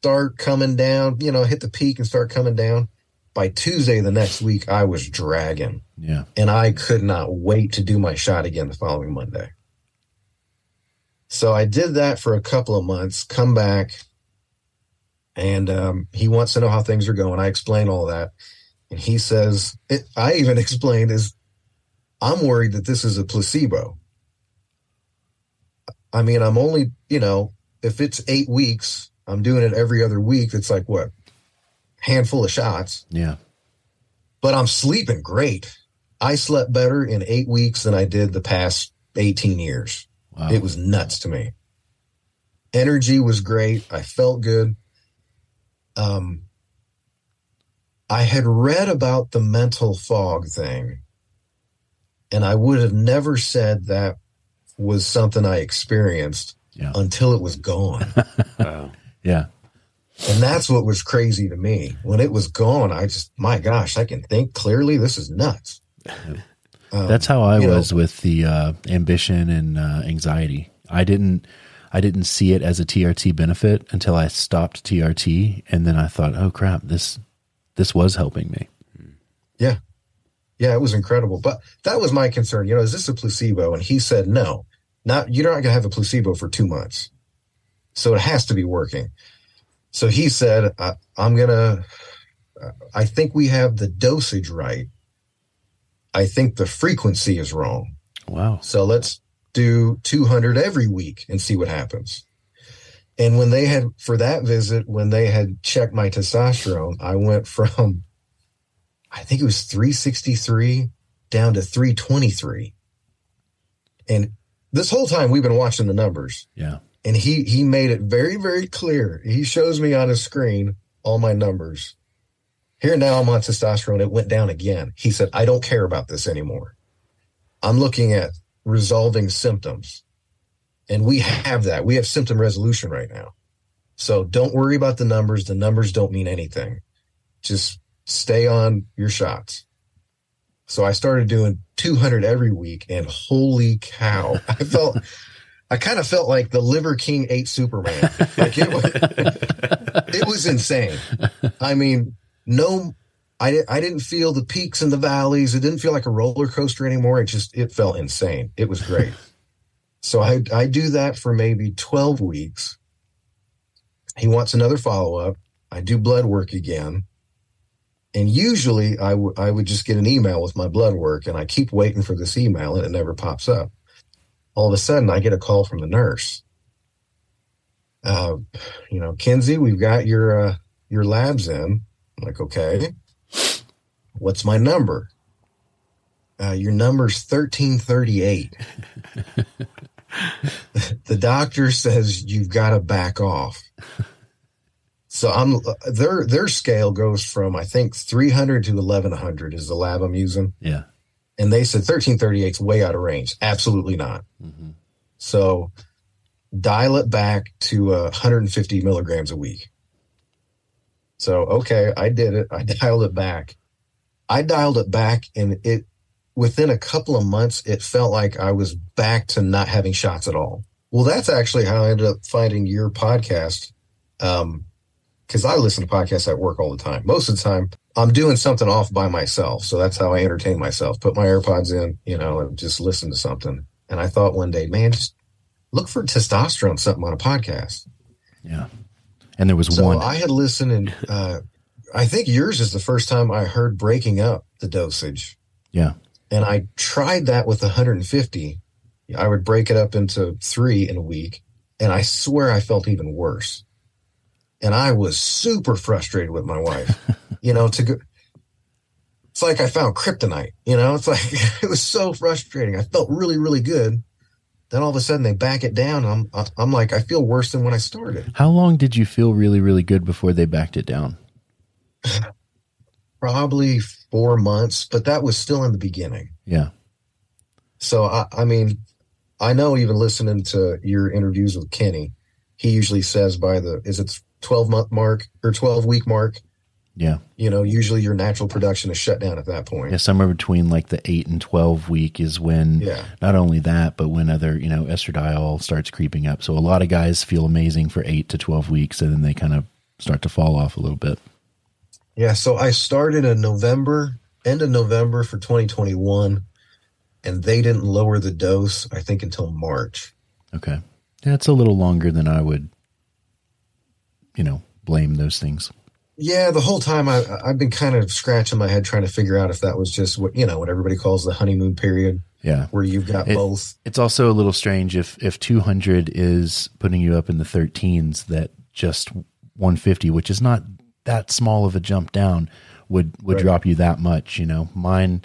start coming down. You know, hit the peak and start coming down. By Tuesday the next week, I was dragging Yeah. and I could not wait to do my shot again the following Monday. So I did that for a couple of months, come back, and um, he wants to know how things are going. I explain all that. And he says, it, I even [LAUGHS] explained is I'm worried that this is a placebo. I mean, I'm only, you know, if it's eight weeks, I'm doing it every other week. It's like what? Handful of shots Yeah. but I'm sleeping great. I slept better in eight weeks than I did the past 18 years. Wow. It was nuts to me. energy was great. I felt good. Um, I had read about the mental fog thing, and I would have never said that was something I experienced Yeah. until it was gone. [LAUGHS] Wow. Yeah. and that's what was crazy to me. When it was gone, I just, my gosh, I can think clearly. This is nuts. Um, That's how I you know, was with the uh, ambition and uh, anxiety. I didn't I didn't see it as a TRT benefit until I stopped TRT, and then I thought, oh crap, this this was helping me. Yeah. Yeah, it was incredible. But that was my concern. You know, is this a placebo? And he said, no, not, you're not going to have a placebo for two months. So it has to be working. So he said, I, I'm going to, I think we have the dosage right. I think the frequency is wrong. Wow. So let's do 200 every week and see what happens. And when they had, for that visit, when they had checked my testosterone, I went from, I think it was 363 down to 323. And this whole time we've been watching the numbers Yeah. and he, he made it very, very clear. He shows me on his screen all my numbers. Here now I'm on testosterone. It went down again. He said, I don't care about this anymore. I'm looking at resolving symptoms. And we have that. We have symptom resolution right now. So don't worry about the numbers. The numbers don't mean anything. Just stay on your shots. So I started doing 200 every week and holy cow, [LAUGHS] I felt, I kind of felt like the Liver King ate Superman. Like it was, [LAUGHS] it was insane. I mean, no, I, I didn't feel the peaks and the valleys. It didn't feel like a roller coaster anymore. It just, it felt insane. It was great. [LAUGHS] so I, I do that for maybe 12 weeks. He wants another follow up. I do blood work again. And usually I would I would just get an email with my blood work and I keep waiting for this email and it never pops up. All of a sudden I get a call from the nurse. Uh, you know, Kenzie, we've got your uh, your labs in. I'm like, okay. What's my number? Uh, your number's 1338. [LAUGHS] the doctor says you've got to back off. So I'm their their scale goes from I think 300 to 1100 is the lab I'm using, Yeah. and they said 1338 is way out of range. Absolutely not. So dial it back to uh, 150 milligrams a week. So okay, I did it. I [LAUGHS] dialed it back. I dialed it back, and it within a couple of months, it felt like I was back to not having shots at all. Well, that's actually how I ended up finding your podcast. Um, because I listen to podcasts at work all the time. Most of the time, I'm doing something off by myself. So that's how I entertain myself. Put my AirPods in, you know, and just listen to something. And I thought one day, man, just look for testosterone something on a podcast. Yeah. And there was So one. I had listened, and uh, I think yours is the first time I heard breaking up the dosage. yeah. And I tried that with 150. I would break it up into three in a week, and I swear I felt even worse. And I was super frustrated with my wife. [LAUGHS] you know, to go. It's like I found kryptonite. You know, it's like [LAUGHS] it was so frustrating. I felt really, really good. Then all of a sudden they back it down. I'm, I'm like, I feel worse than when I started. How long did you feel really, really good before they backed it down? [SIGHS] Probably four months, but that was still in the beginning. Yeah. So I, I mean, I know even listening to your interviews with Kenny, he usually says by the is it twelve month mark or twelve week mark, Yeah. you know, usually your natural production is shut down at that point. Yeah. Somewhere between like the eight and 12 week is when Yeah. not only that, but when other, you know, estradiol starts creeping up. So a lot of guys feel amazing for eight to 12 weeks and then they kind of start to fall off a little bit. Yeah. So I started in November, end of November for 2021, and they didn't lower the dose, I think, until March. Okay. That's a little longer than I would, you know, blame those things. Yeah, the whole time I, I've been kind of scratching my head trying to figure out if that was just what you know what everybody calls the honeymoon period, Yeah. where you've got It- both. It's also a little strange if if 200 is putting you up in the 13s that just 150, which is not that small of a jump down, would would Right. drop you that much. You know, mine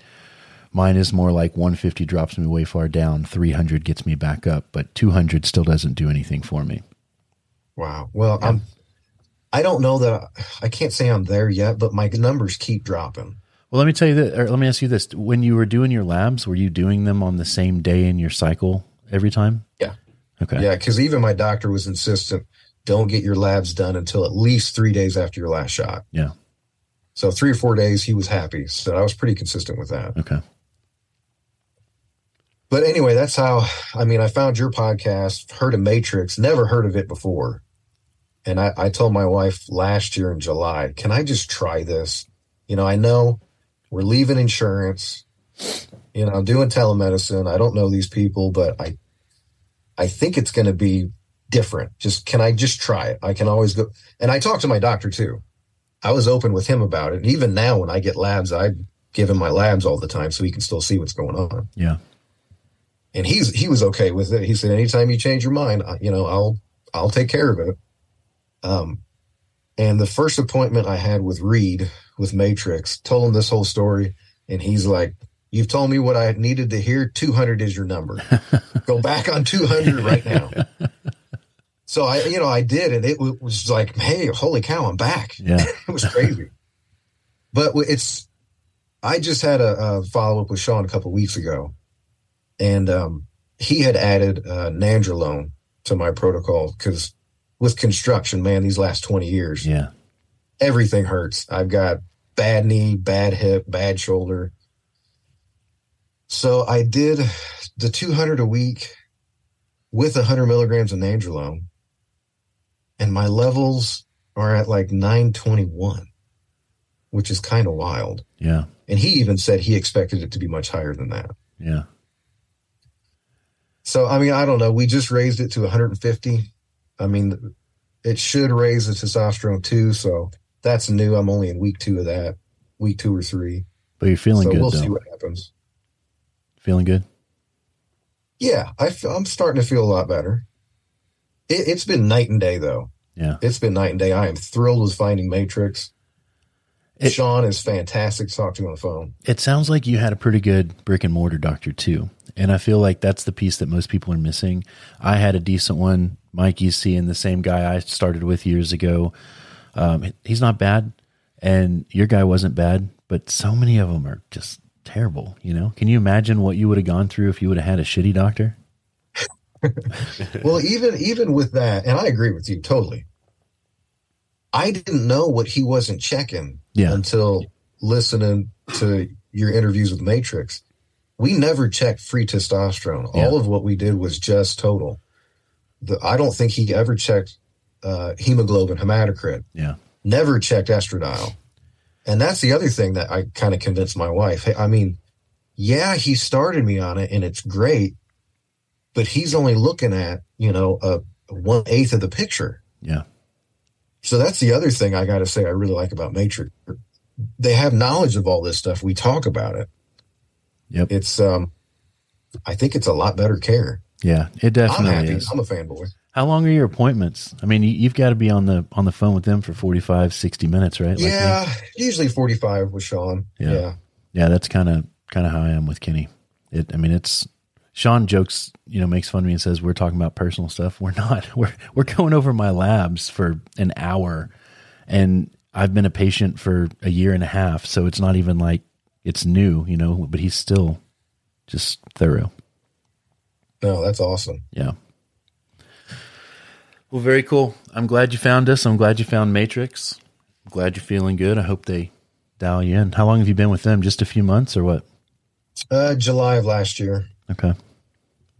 mine is more like 150 drops me way far down, 300 gets me back up, but 200 still doesn't do anything for me. Wow. Well, I'm. I don't know that I can't say I'm there yet, but my numbers keep dropping. Well, let me tell you that, or let me ask you this: When you were doing your labs, were you doing them on the same day in your cycle every time? Yeah. Okay. Yeah, because even my doctor was insistent: don't get your labs done until at least three days after your last shot. Yeah. So three or four days, he was happy. So I was pretty consistent with that. Okay. But anyway, that's how. I mean, I found your podcast, heard of Matrix, never heard of it before, and I, I told my wife last year in July, "Can I just try this?" You know, I know we're leaving insurance. You know, I'm doing telemedicine. I don't know these people, but I I think it's going to be different. Just can I just try it? I can always go. And I talked to my doctor too. I was open with him about it. And even now, when I get labs, I give him my labs all the time so he can still see what's going on. Yeah. And he's he was okay with it. He said, anytime you change your mind, you know, I'll I'll take care of it. Um, and the first appointment I had with Reed with Matrix, told him this whole story, and he's like, "You've told me what I needed to hear. Two hundred is your number. [LAUGHS] Go back on two hundred right now." [LAUGHS] So I, you know, I did, and it was like, "Hey, holy cow, I'm back!" Yeah. [LAUGHS] it was crazy. But it's, I just had a, a follow up with Sean a couple weeks ago, and um, he had added uh, nandrolone to my protocol because with construction, man, these last twenty years, Yeah. everything hurts. I've got bad knee, bad hip, bad shoulder. So I did the 200 a week with 100 milligrams of nandrolone, and my levels are at like 921, which is kind of wild. Yeah. And he even said he expected it to be much higher than that. Yeah. So, I mean, I don't know. We just raised it to 150. I mean, it should raise the testosterone too. So that's new. I'm only in week two of that, week two or three. But you're feeling so good we'll though. see what happens. feeling good. Yeah, I feel, I'm starting to feel a lot better. It, it's been night and day though. Yeah. It's been night and day. I am thrilled with finding Matrix. It- Sean is fantastic to talk to on the phone. It sounds like you had a pretty good brick and mortar doctor too. And I feel like that's the piece that most people are missing. I had a decent one. Mike, you see, and the same guy I started with years ago. Um, he's not bad, and your guy wasn't bad, but so many of them are just terrible. You know, can you imagine what you would have gone through if you would have had a shitty doctor? [LAUGHS] well, even even with that, and I agree with you totally. I didn't know what he wasn't checking Yeah. until listening to your interviews with Matrix. We never checked free testosterone. Yeah. All of what we did was just total. The, I don't think he ever checked uh, hemoglobin, hematocrit. Yeah, Never checked estradiol. And that's the other thing that I kind of convinced my wife. Hey, I mean, yeah, he started me on it and it's great, but he's only looking at, you know, a one eighth of the picture. yeah, So that's the other thing I got to say I really like about Matrix. They have knowledge of all this stuff. We talk about it. yep, It's, um, I think it's a lot better care. yeah. It I'm definitely happy. is. I'm a fanboy. How long are your appointments? I mean, you, you've got to be on the on the phone with them for 45, 60 minutes, right? Like me? yeah, usually 45 with Sean. Yeah. yeah. Yeah, that's kind of kind of how I am with Kenny. It, I mean, it's Sean jokes, you know, makes fun of me and says we're talking about personal stuff. We're not. [LAUGHS] We're we're going over my labs for an hour, and I've been a patient for a year and a half, so it's not even like it's new, you know. But he's still just thorough. No, that's awesome. Yeah. Well, very cool. I'm glad you found us. I'm glad you found Matrix. I'm glad you're feeling good. I hope they dial you in. How long have you been with them? Just a few months or what? Uh, July of last year. Okay.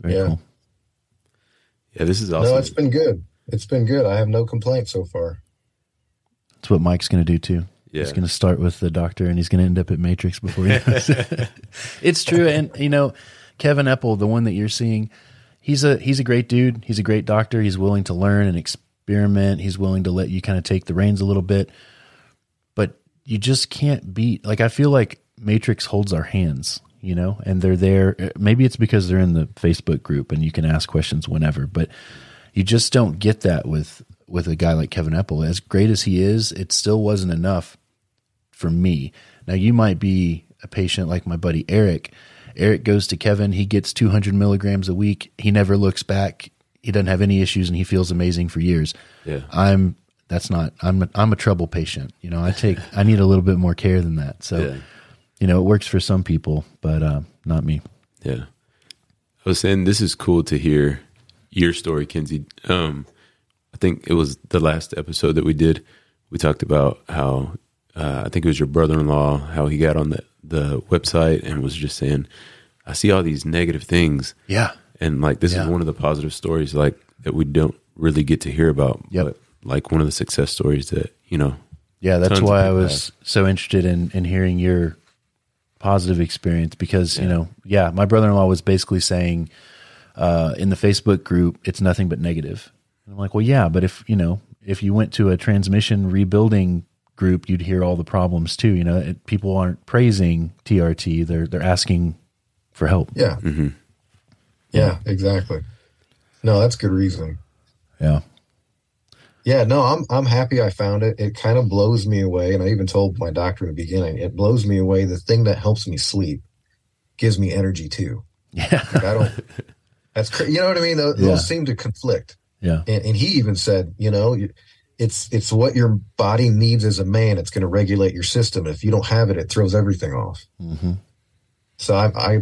Very Yeah. cool. Yeah, this is awesome. No, it's been good. It's been good. I have no complaints so far. That's what Mike's going to do too. Yeah. He's going to start with the doctor and he's going to end up at Matrix before he knows. [LAUGHS] [LAUGHS] It's true. And, you know, Kevin Epple, the one that you're seeing, he's a, he's a great dude. He's a great doctor. He's willing to learn and experiment. He's willing to let you kind of take the reins a little bit. But you just can't beat, like, I feel like Matrix holds our hands, you know, and they're there. Uh, maybe it's because they're in the Facebook group and you can ask questions whenever, but you just don't get that with with a guy like Kevin Epple. As great as he is, it still wasn't enough for me. Now you might be a patient like my buddy Eric. Eric goes to Kevin. He gets 200 milligrams a week. He never looks back. he doesn't have any issues and he feels amazing for years. Yeah. I'm that's not I'm a, I'm a trouble patient. You know, I take I need a little bit more care than that. So, Yeah. You know, it works for some people, but uh, not me. Yeah. I was saying this is cool to hear your story, Kenzie. Um, I think it was the last episode that we did. We talked about how uh, I think it was your brother-in-law, how he got on the the website and was just saying, "I see all these negative things." Yeah. and like this Yeah. is one of the positive stories like that we don't really get to hear about. Yep. But like one of the success stories that you know. Yeah, that's why I was so interested in in hearing your positive experience because you know, yeah, my brother in law was basically saying uh, in the Facebook group, it's nothing but negative. And I'm like, well, yeah, but if you know, if you went to a transmission rebuilding group, you'd hear all the problems too. You know, it, people aren't praising TRT; they're they're asking for help. Yeah. Yeah, exactly. No, that's good reason. Yeah, Yeah, no, I'm I'm happy I found it. It kind of blows me away, and I even told my doctor in the beginning, it blows me away. The thing that helps me sleep gives me energy too. yeah, Like I don't. [LAUGHS] That's cra- you know what I mean. Those, Yeah. those seem to conflict. yeah, And, and he even said, you know, it's it's what your body needs as a man. It's going to regulate your system. If you don't have it, it throws everything off. hmm So I, I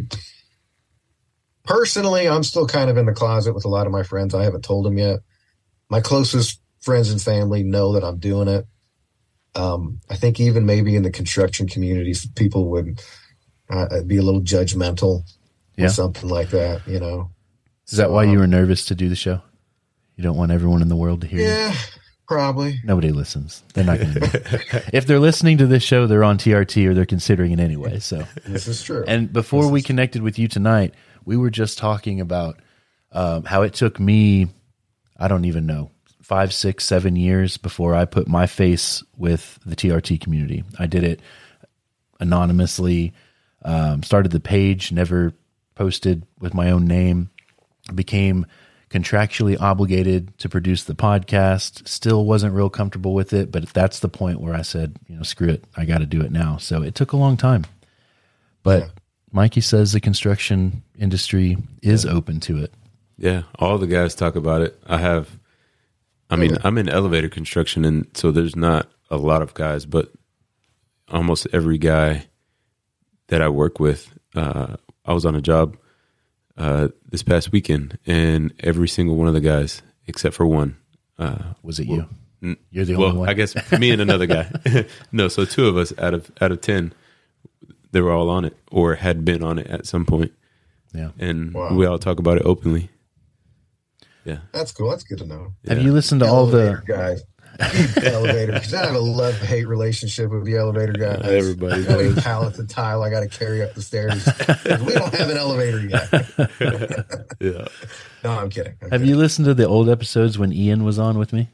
personally, I'm still kind of in the closet with a lot of my friends. I haven't told them yet. My closest friends and family know that I'm doing it. Um, I think even maybe in the construction community, people would uh, be a little judgmental Yeah. with something like that. You know. Is that why you were nervous to do the show? You don't want everyone in the world to hear you. Yeah, probably. Nobody listens. They're not going [LAUGHS] to. if they're listening to this show, they're on TRT or they're considering it anyway. So, This is true. and before we connected with you tonight, we were just talking about um, how it took me, I don't even know, five, six, seven years before I put my face with the TRT community. I did it anonymously, um, started the page, never posted with my own name, became contractually obligated to produce the podcast. Still wasn't real comfortable with it, but that's the point where I said, you know, screw it, I got to do it now. So it took a long time. But Mikey says the construction industry is open to it. Yeah, all the guys talk about it. I have, I mean, I'm in elevator construction, and so there's not a lot of guys, but almost every guy that I work with, uh, I was on a job uh, this past weekend, and every single one of the guys, except for one, uh, Was it you? n- You're the well, only one. I guess me and another guy. [LAUGHS] no, so two of us out of out of ten, they were all on it or had been on it at some point, Yeah. and Wow. we all talk about it openly. Yeah. That's cool. That's good to know. Have you listened to all the? guys. elevator because I have a love hate relationship with the elevator guys. Everybody How many does. pallets of tile I got to carry up the stairs? [LAUGHS] we don't have an elevator yet. [LAUGHS] Yeah. No, I'm kidding. I'm, Have kidding. you listened to the old episodes when Ian was on with me?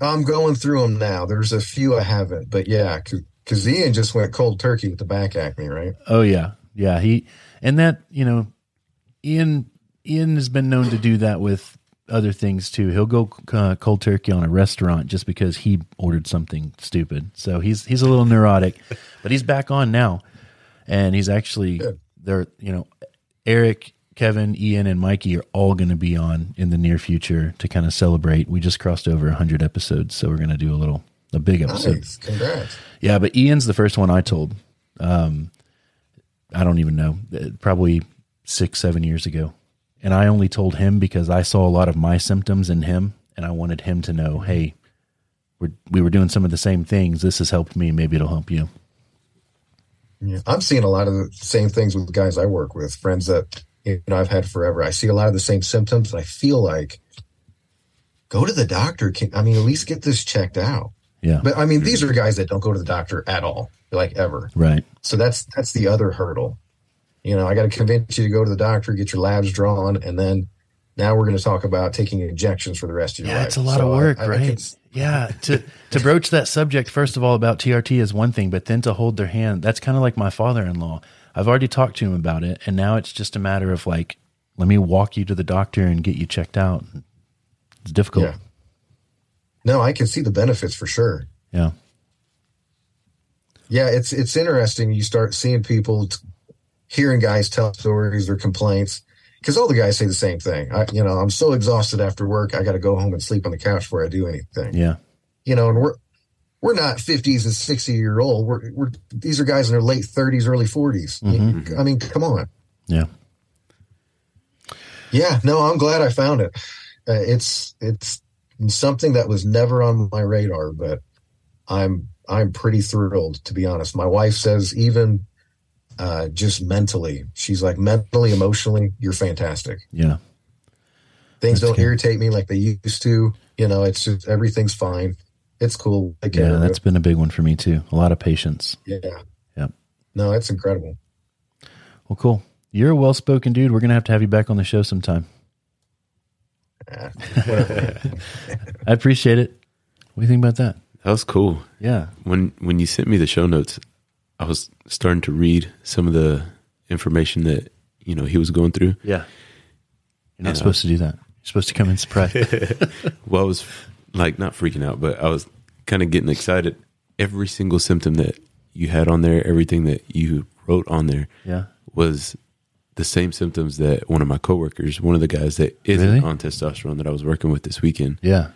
I'm going through them now. There's a few I haven't, but yeah, because Ian just went cold turkey with the back acne, right? Oh yeah, yeah. He and that you know, Ian Ian has been known to do that with other things too. He'll go uh, cold turkey on a restaurant just because he ordered something stupid. So he's he's a little neurotic, but he's back on now, and he's actually Good. they're you know, Eric. Kevin, Ian, and Mikey are all going to be on in the near future to kind of celebrate. We just crossed over 100 episodes, so we're going to do a little, a big episode. Nice. Congrats. Yeah, but Ian's the first one I told. Um, I don't even know, uh, probably six, seven years ago. And I only told him because I saw a lot of my symptoms in him, and I wanted him to know, hey, we're, we were doing some of the same things. This has helped me. Maybe it'll help you. Yeah. I'm seeing a lot of the same things with guys I work with, friends that you know I've had forever. I see a lot of the same symptoms, and I feel like go to the doctor. Can, I mean, at least get this checked out. Yeah. But I mean, these are guys that don't go to the doctor at all, like ever. right. So that's that's the other hurdle. You know, I got to convince you to go to the doctor, get your labs drawn, and then now we're going to talk about taking injections for the rest of your life. Yeah, life. it's a lot So of work, I- I right? can- [LAUGHS] yeah, to to broach that subject first of all about TRT is one thing, but then to hold their hand, that's kind of like my father-in-law. I've already talked to him about it, and now it's just a matter of like, let me walk you to the doctor and get you checked out. It's difficult. yeah. No, I can see the benefits for sure. Yeah. Yeah, it's it's interesting. You start seeing people t- hearing guys tell stories or complaints because all the guys say the same thing. I, you know, I'm so exhausted after work. I got to go home and sleep on the couch before I do anything. Yeah. You know, and we're we're not 50s and 60 year old. We're we're these are guys in their late 30s, early 40s. I mean, come on. Yeah. Yeah, no, I'm glad I found it. Uh, it's it's something that was never on my radar, but I'm I'm pretty thrilled to be honest. My wife says even uh, just mentally, she's like mentally, emotionally, you're fantastic. Yeah. Things That's don't good. irritate me like they used to. You know, it's just everything's fine. It's cool. Take care Yeah. that's been a big one for me too. A lot of patience. Yeah. Yep. No, it's incredible. Well, cool. You're a well spoken dude. We're going to have to have you back on the show sometime. Uh. [LAUGHS] I appreciate it. What do you think about that? That was cool. Yeah. When when you sent me the show notes, I was starting to read some of the information that you know he was going through. Yeah. You're not Yeah. Uh, supposed to do that. You're supposed to come in surprise. [LAUGHS] Well, I was like not freaking out, but I was kind of getting excited. Every single symptom that you had on there, everything that you wrote on there, yeah. was the same symptoms that one of my coworkers, one of the guys that isn't Really? on testosterone that I was working with this weekend, Yeah.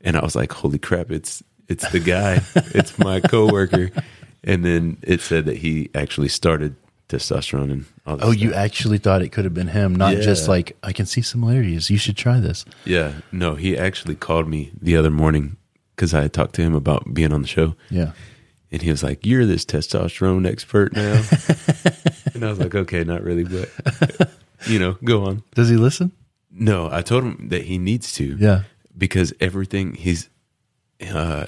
and I was like, "Holy crap! It's it's the guy, it's my coworker." [LAUGHS] And then it said that he actually started testosterone and all this Oh, you actually thought it could have been him, not just like, I can see similarities. You should try this. yeah, no, he actually called me the other morning because I had talked to him about being on the show. Yeah. And he was like, You're this testosterone expert now. [LAUGHS] and I was like, Okay, not really, but you know, go on. Does he listen? No, I told him that he needs to. Yeah. Because everything he's uh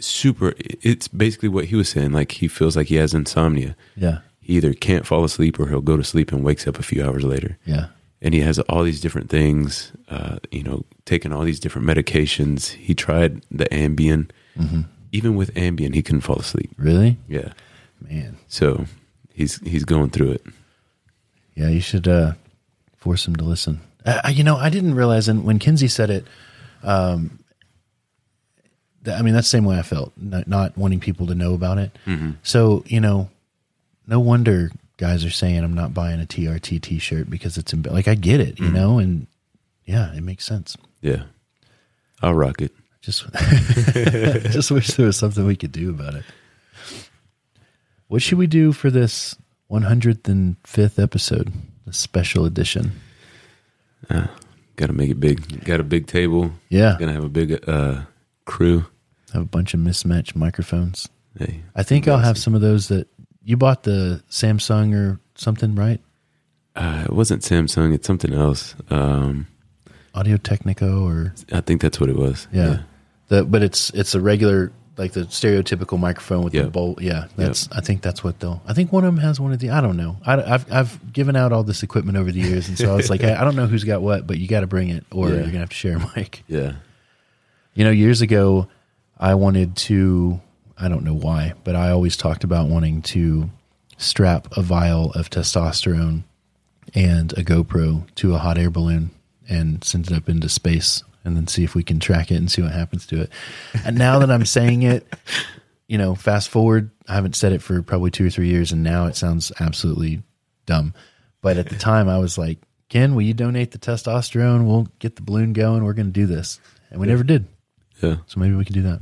super it's basically what he was saying. Like he feels like he has insomnia. Yeah. He either can't fall asleep or he'll go to sleep and wakes up a few hours later. Yeah. And he has all these different things, uh, you know, taking all these different medications. He tried the Ambien. Even with Ambien, he couldn't fall asleep. Really? Yeah. Man. So he's he's going through it. Yeah, you should uh, force him to listen. Uh, you know, I didn't realize, and when Kinsey said it, um, I mean, that's the same way I felt, not, not wanting people to know about it. Mm-hmm. So, you know, no wonder guys are saying I'm not buying a TRT T-shirt because it's emb- like I get it, you mm-hmm. know, and yeah, it makes sense. Yeah. I'll rock it. [LAUGHS] Just, [LAUGHS] just wish there was something we could do about it. What should we do for this 105th episode, the special edition? Uh, Got to make it big. Got a big table. Yeah. Gonna have a big uh, crew. Have a bunch of mismatched microphones. Hey, I think I'll have some of those that you bought the Samsung or something, right? uh, it wasn't Samsung. It's something else. Um, Audio-Technica or I think that's what it was. yeah. The but it's it's a regular like the stereotypical microphone with Yeah. the bolt. Yeah, that's I think that's what they'll. I think one of them has one of the. I don't know. I, have I've given out all this equipment over the years, and so I was like, [LAUGHS] I, I don't know who's got what, but you got to bring it, or Yeah. you're gonna have to share a mic. Yeah. You know, years ago, I wanted to, I don't know why, but I always talked about wanting to strap a vial of testosterone and a GoPro to a hot air balloon and send it up into space and then see if we can track it and see what happens to it. And now that I'm saying it, you know, fast forward, I haven't said it for probably two or three years, and now it sounds absolutely dumb. But at the [LAUGHS] time, I was like, Ken, will you donate the testosterone? We'll get the balloon going. We're going to do this. And we never did. Yeah. So maybe we can do that.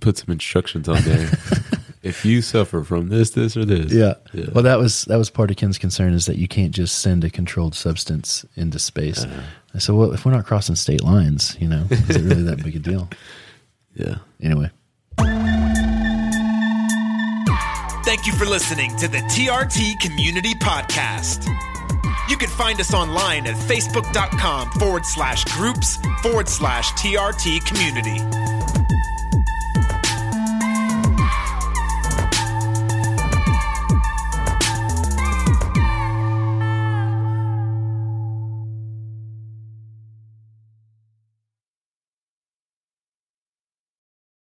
Put some instructions on there. [LAUGHS] if you suffer from this, this, or this. Yeah. Well, that was that was part of Ken's concern is that you can't just send a controlled substance into space. Uh-huh. I said, well, if we're not crossing state lines, you know, is it really that big a deal? [LAUGHS] yeah. Anyway, Thank you for listening to the TRT Community Podcast. You can find us online at facebook.com forward slash groups forward slash TRT community.